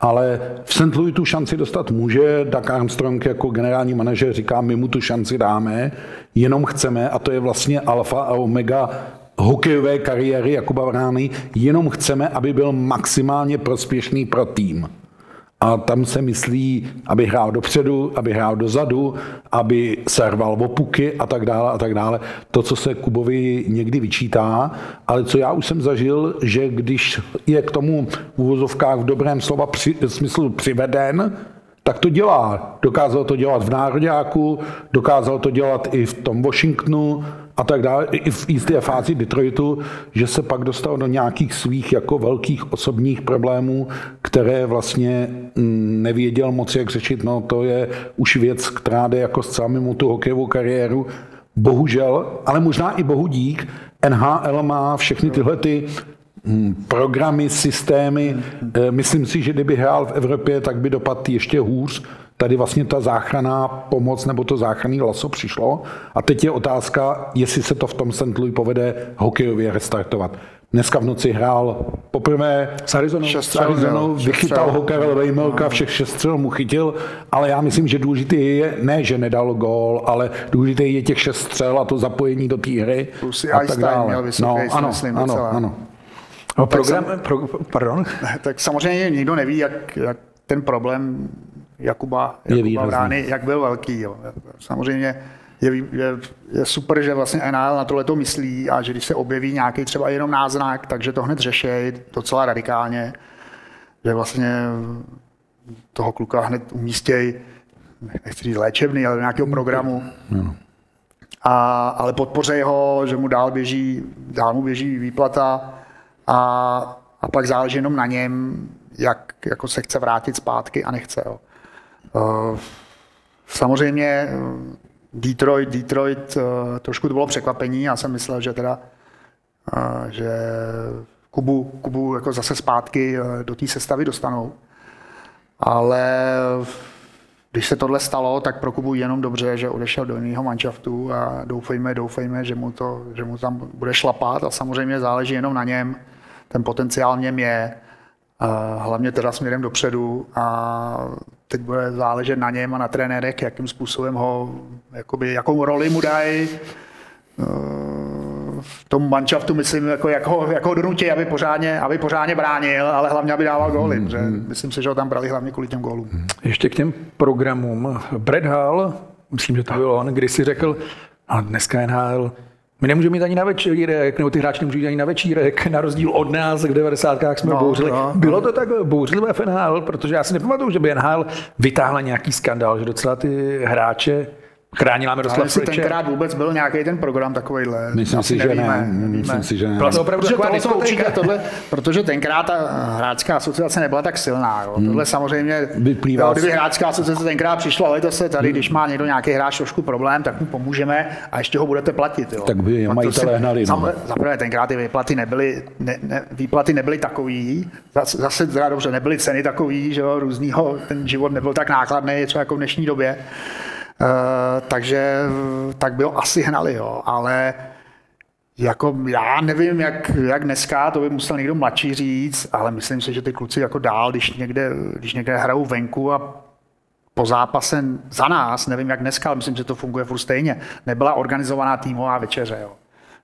S3: ale v St. Louis tu šanci dostat může, Doug Armstrong jako generální manažer říká, my mu tu šanci dáme, jenom chceme, a to je vlastně alfa a omega hokejové kariéry Jakuba Vrány, jenom chceme, aby byl maximálně prospěšný pro tým. A tam se myslí, aby hrál dopředu, aby hrál dozadu, aby serval opuky a tak dále a tak dále. To, co se Kubovi někdy vyčítá, ale co já už jsem zažil, že když je k tomu v úvozovkách v dobrém slova při, smyslu přiveden, tak to dělá. Dokázal to dělat v Národňáku, dokázal to dělat i v tom Washingtonu a tak dále, i v jisté fázi Detroitu, že se pak dostal do nějakých svých jako velkých osobních problémů, které vlastně mm, nevěděl moc, jak řešit. No to je už věc, která jde jako zcela mimo tu hokejovou kariéru. Bohužel, ale možná i bohu dík, NHL má všechny tyhle ty programy, systémy. Eh, myslím si, že kdyby hrál v Evropě, tak by dopadl ještě hůř, tady vlastně ta záchranná pomoc nebo to záchranný laso přišlo. A teď je otázka, jestli se to v tom St. Louis povede hokejově restartovat. Dneska v noci hrál poprvé s Arizonou, s Arizonou vychytal ho Karel Vejmelka, všech šest střel mu chytil, ale já myslím, že důležité je, ne, že nedal gól, ale důležité je těch šest střel a to zapojení do té hry.
S2: Plus a tak dále. Měl vysoký, no,
S3: ano,
S2: myslím,
S3: ano, ano.
S1: No, program, sam, pro, pardon?
S2: Tak samozřejmě nikdo neví, jak, jak ten problém Jakuba, Jakuba Vrány, jak byl velký. Jo. Samozřejmě je, je, je super, že vlastně NHL na tohle to myslí a že když se objeví nějaký třeba jenom náznak, takže to hned řeší docela radikálně, že vlastně toho kluka hned umístějí nechci říct léčebný, ale do nějakého programu. A, ale podpoře ho, že mu dál běží, dál mu běží výplata a, a pak záleží jenom na něm, jak jako se chce vrátit zpátky a nechce. Jo. Uh, samozřejmě Detroit, Detroit, uh, trošku to bylo překvapení, já jsem myslel, že teda, že Kubu, Kubu jako zase zpátky do té sestavy dostanou. Ale když se tohle stalo, tak pro Kubu jenom dobře, že odešel do jiného manšaftu a doufejme, doufejme, že mu, to, že mu tam bude šlapat a samozřejmě záleží jenom na něm. Ten potenciál v něm je, hlavně teda směrem dopředu a teď bude záležet na něm a na trenérech, jakým způsobem ho, jakoby, jakou roli mu dají v tom manšaftu, myslím, jako, jako, jako donutí, aby pořádně, aby pořádně bránil, ale hlavně, aby dával góly. Mm, hmm myslím si, že ho tam brali hlavně kvůli těm gólům.
S1: Ještě k těm programům. Brad Hall, myslím, že to byl on, když si řekl, a dneska NHL my nemůžeme mít ani na večírek, nebo ty hráči nemůžou jít ani na večírek, na rozdíl od nás, v 90. jsme no, bouřili. No, Bylo to tak bouřlivé v NHL, protože já si nepamatuju, že by NHL vytáhla nějaký skandál, že docela ty hráče Chránila Miroslav
S2: Ale jestli tenkrát vůbec byl nějaký ten program takovýhle.
S3: Myslím si, že ne. Myslím si, že ne.
S2: Bylo to opravdu protože, tohle, tohle, tohle, protože tenkrát ta hráčská asociace nebyla tak silná. Jo. Hmm. Tohle samozřejmě, jo, kdyby hráčská asociace tenkrát přišla, ale to se tady, když má někdo nějaký hráč trošku problém, tak mu pomůžeme a ještě ho budete platit. Jo.
S3: Tak by majitelé hnali.
S2: No. Zaprvé tenkrát ty výplaty nebyly, ne, ne, výplaty nebyly takový, zase, zase dobře, nebyly ceny takový, že jo, různýho, ten život nebyl tak nákladný, třeba jako v dnešní době. Eh, takže tak by ho asi hnali, jo. ale jako já nevím, jak, jak dneska, to by musel někdo mladší říct, ale myslím si, že ty kluci jako dál, když někde, když někde hrajou venku a po zápase za nás, nevím jak dneska, ale myslím, že to funguje furt stejně, nebyla organizovaná týmová večeře. Jo.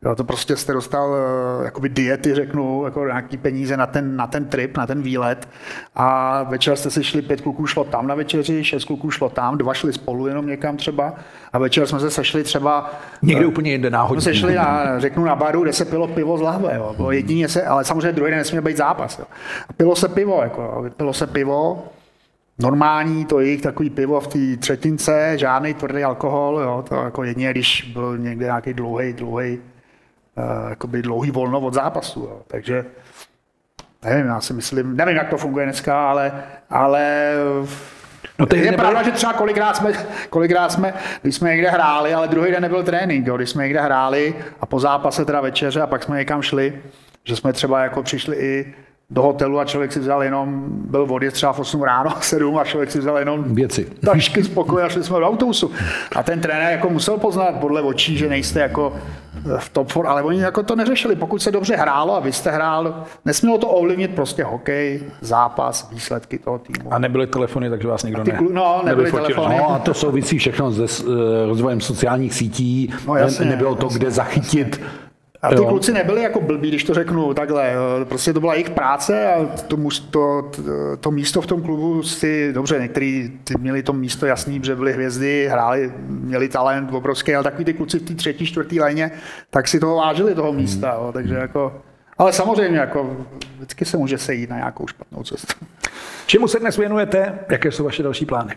S2: Jo, to prostě jste dostal uh, jakoby diety, řeknu, jako nějaký peníze na ten, na ten trip, na ten výlet a večer jste si šli, pět kluků šlo tam na večeři, šest kluků šlo tam, dva šli spolu jenom někam třeba a večer jsme se sešli třeba...
S1: Někde uh, úplně jinde náhodně.
S2: Jsme se šli na, řeknu, na baru, kde se pilo pivo z lahve, jo. Bylo jedině se, ale samozřejmě druhý den nesměl být zápas. Jo. A pilo se pivo, jako, pilo se pivo, normální, to je jejich takový pivo v té třetince, žádný tvrdý alkohol, jo, to jako jedině, když byl někde nějaký dlouhý, dlouhý uh, jakoby dlouhý volno od zápasu. Jo. Takže nevím, já si myslím, nevím, jak to funguje dneska, ale, ale No je nebyl... pravda, že třeba kolikrát jsme, kolikrát jsme, když jsme někde hráli, ale druhý den nebyl trénink, jo, když jsme někde hráli a po zápase teda večeře a pak jsme někam šli, že jsme třeba jako přišli i do hotelu a člověk si vzal jenom, byl vody třeba v 8 ráno, 7 a člověk si vzal jenom
S3: věci.
S2: tašky spokoj a šli jsme do autobusu. A ten trenér jako musel poznat podle očí, že nejste jako v top 4, ale oni jako to neřešili. Pokud se dobře hrálo a vy jste hrál, nesmělo to ovlivnit prostě hokej, zápas, výsledky toho týmu.
S1: A nebyly telefony, takže vás nikdo ne.
S2: No, nebyly telefony.
S3: No a to souvisí všechno s uh, rozvojem sociálních sítí. No, jasně, nebylo to, jasně. kde zachytit
S2: a ty jo. kluci nebyli jako blbí, když to řeknu takhle. Prostě to byla jejich práce a to, to, to místo v tom klubu si, dobře, někteří ty měli to místo jasný, že byli hvězdy, hráli, měli talent obrovský, ale takový ty kluci v té třetí, čtvrtý léně, tak si toho vážili, toho místa. Jo, takže jako, ale samozřejmě, jako, vždycky se může sejít na nějakou špatnou cestu.
S1: Čemu se dnes věnujete? Jaké jsou vaše další plány?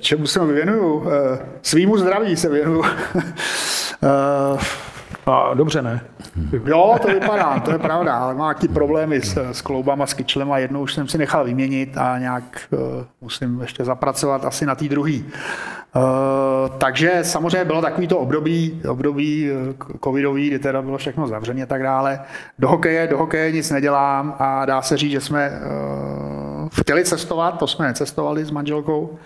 S2: Čemu se věnuju? Eh, svýmu zdraví se věnuju.
S1: Eh, a dobře, ne?
S2: Jo, to vypadá, to je pravda, ale má taky problémy s, s kloubama, s kyčlem a jednou už jsem si nechal vyměnit a nějak uh, musím ještě zapracovat asi na té druhé. Uh, takže samozřejmě bylo takový to období, období uh, covidový, kdy teda bylo všechno zavřené a tak dále. Do hokeje, do hokeje nic nedělám a dá se říct, že jsme uh, chtěli cestovat, to jsme necestovali s manželkou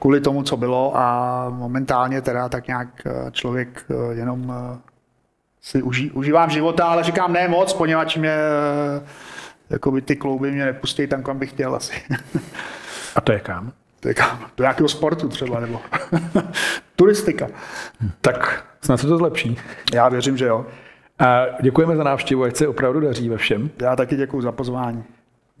S2: kvůli tomu, co bylo a momentálně teda tak nějak člověk jenom si uží, užívám života, ale říkám ne moc, poněvadž mě jakoby ty klouby mě nepustí tam, kam bych chtěl asi.
S1: A to je kam?
S2: To je kam? Do jakého sportu třeba, nebo turistika.
S1: Tak snad se to zlepší.
S2: Já věřím, že jo.
S1: A děkujeme za návštěvu, ať se opravdu daří ve všem.
S2: Já taky děkuji za pozvání.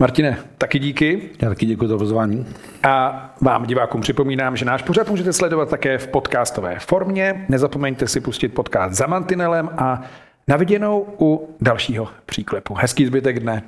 S1: Martine, taky díky.
S3: Já taky děkuji za pozvání.
S1: A vám, divákům, připomínám, že náš pořad můžete sledovat také v podcastové formě. Nezapomeňte si pustit podcast za mantinelem a na viděnou u dalšího příklepu. Hezký zbytek dne.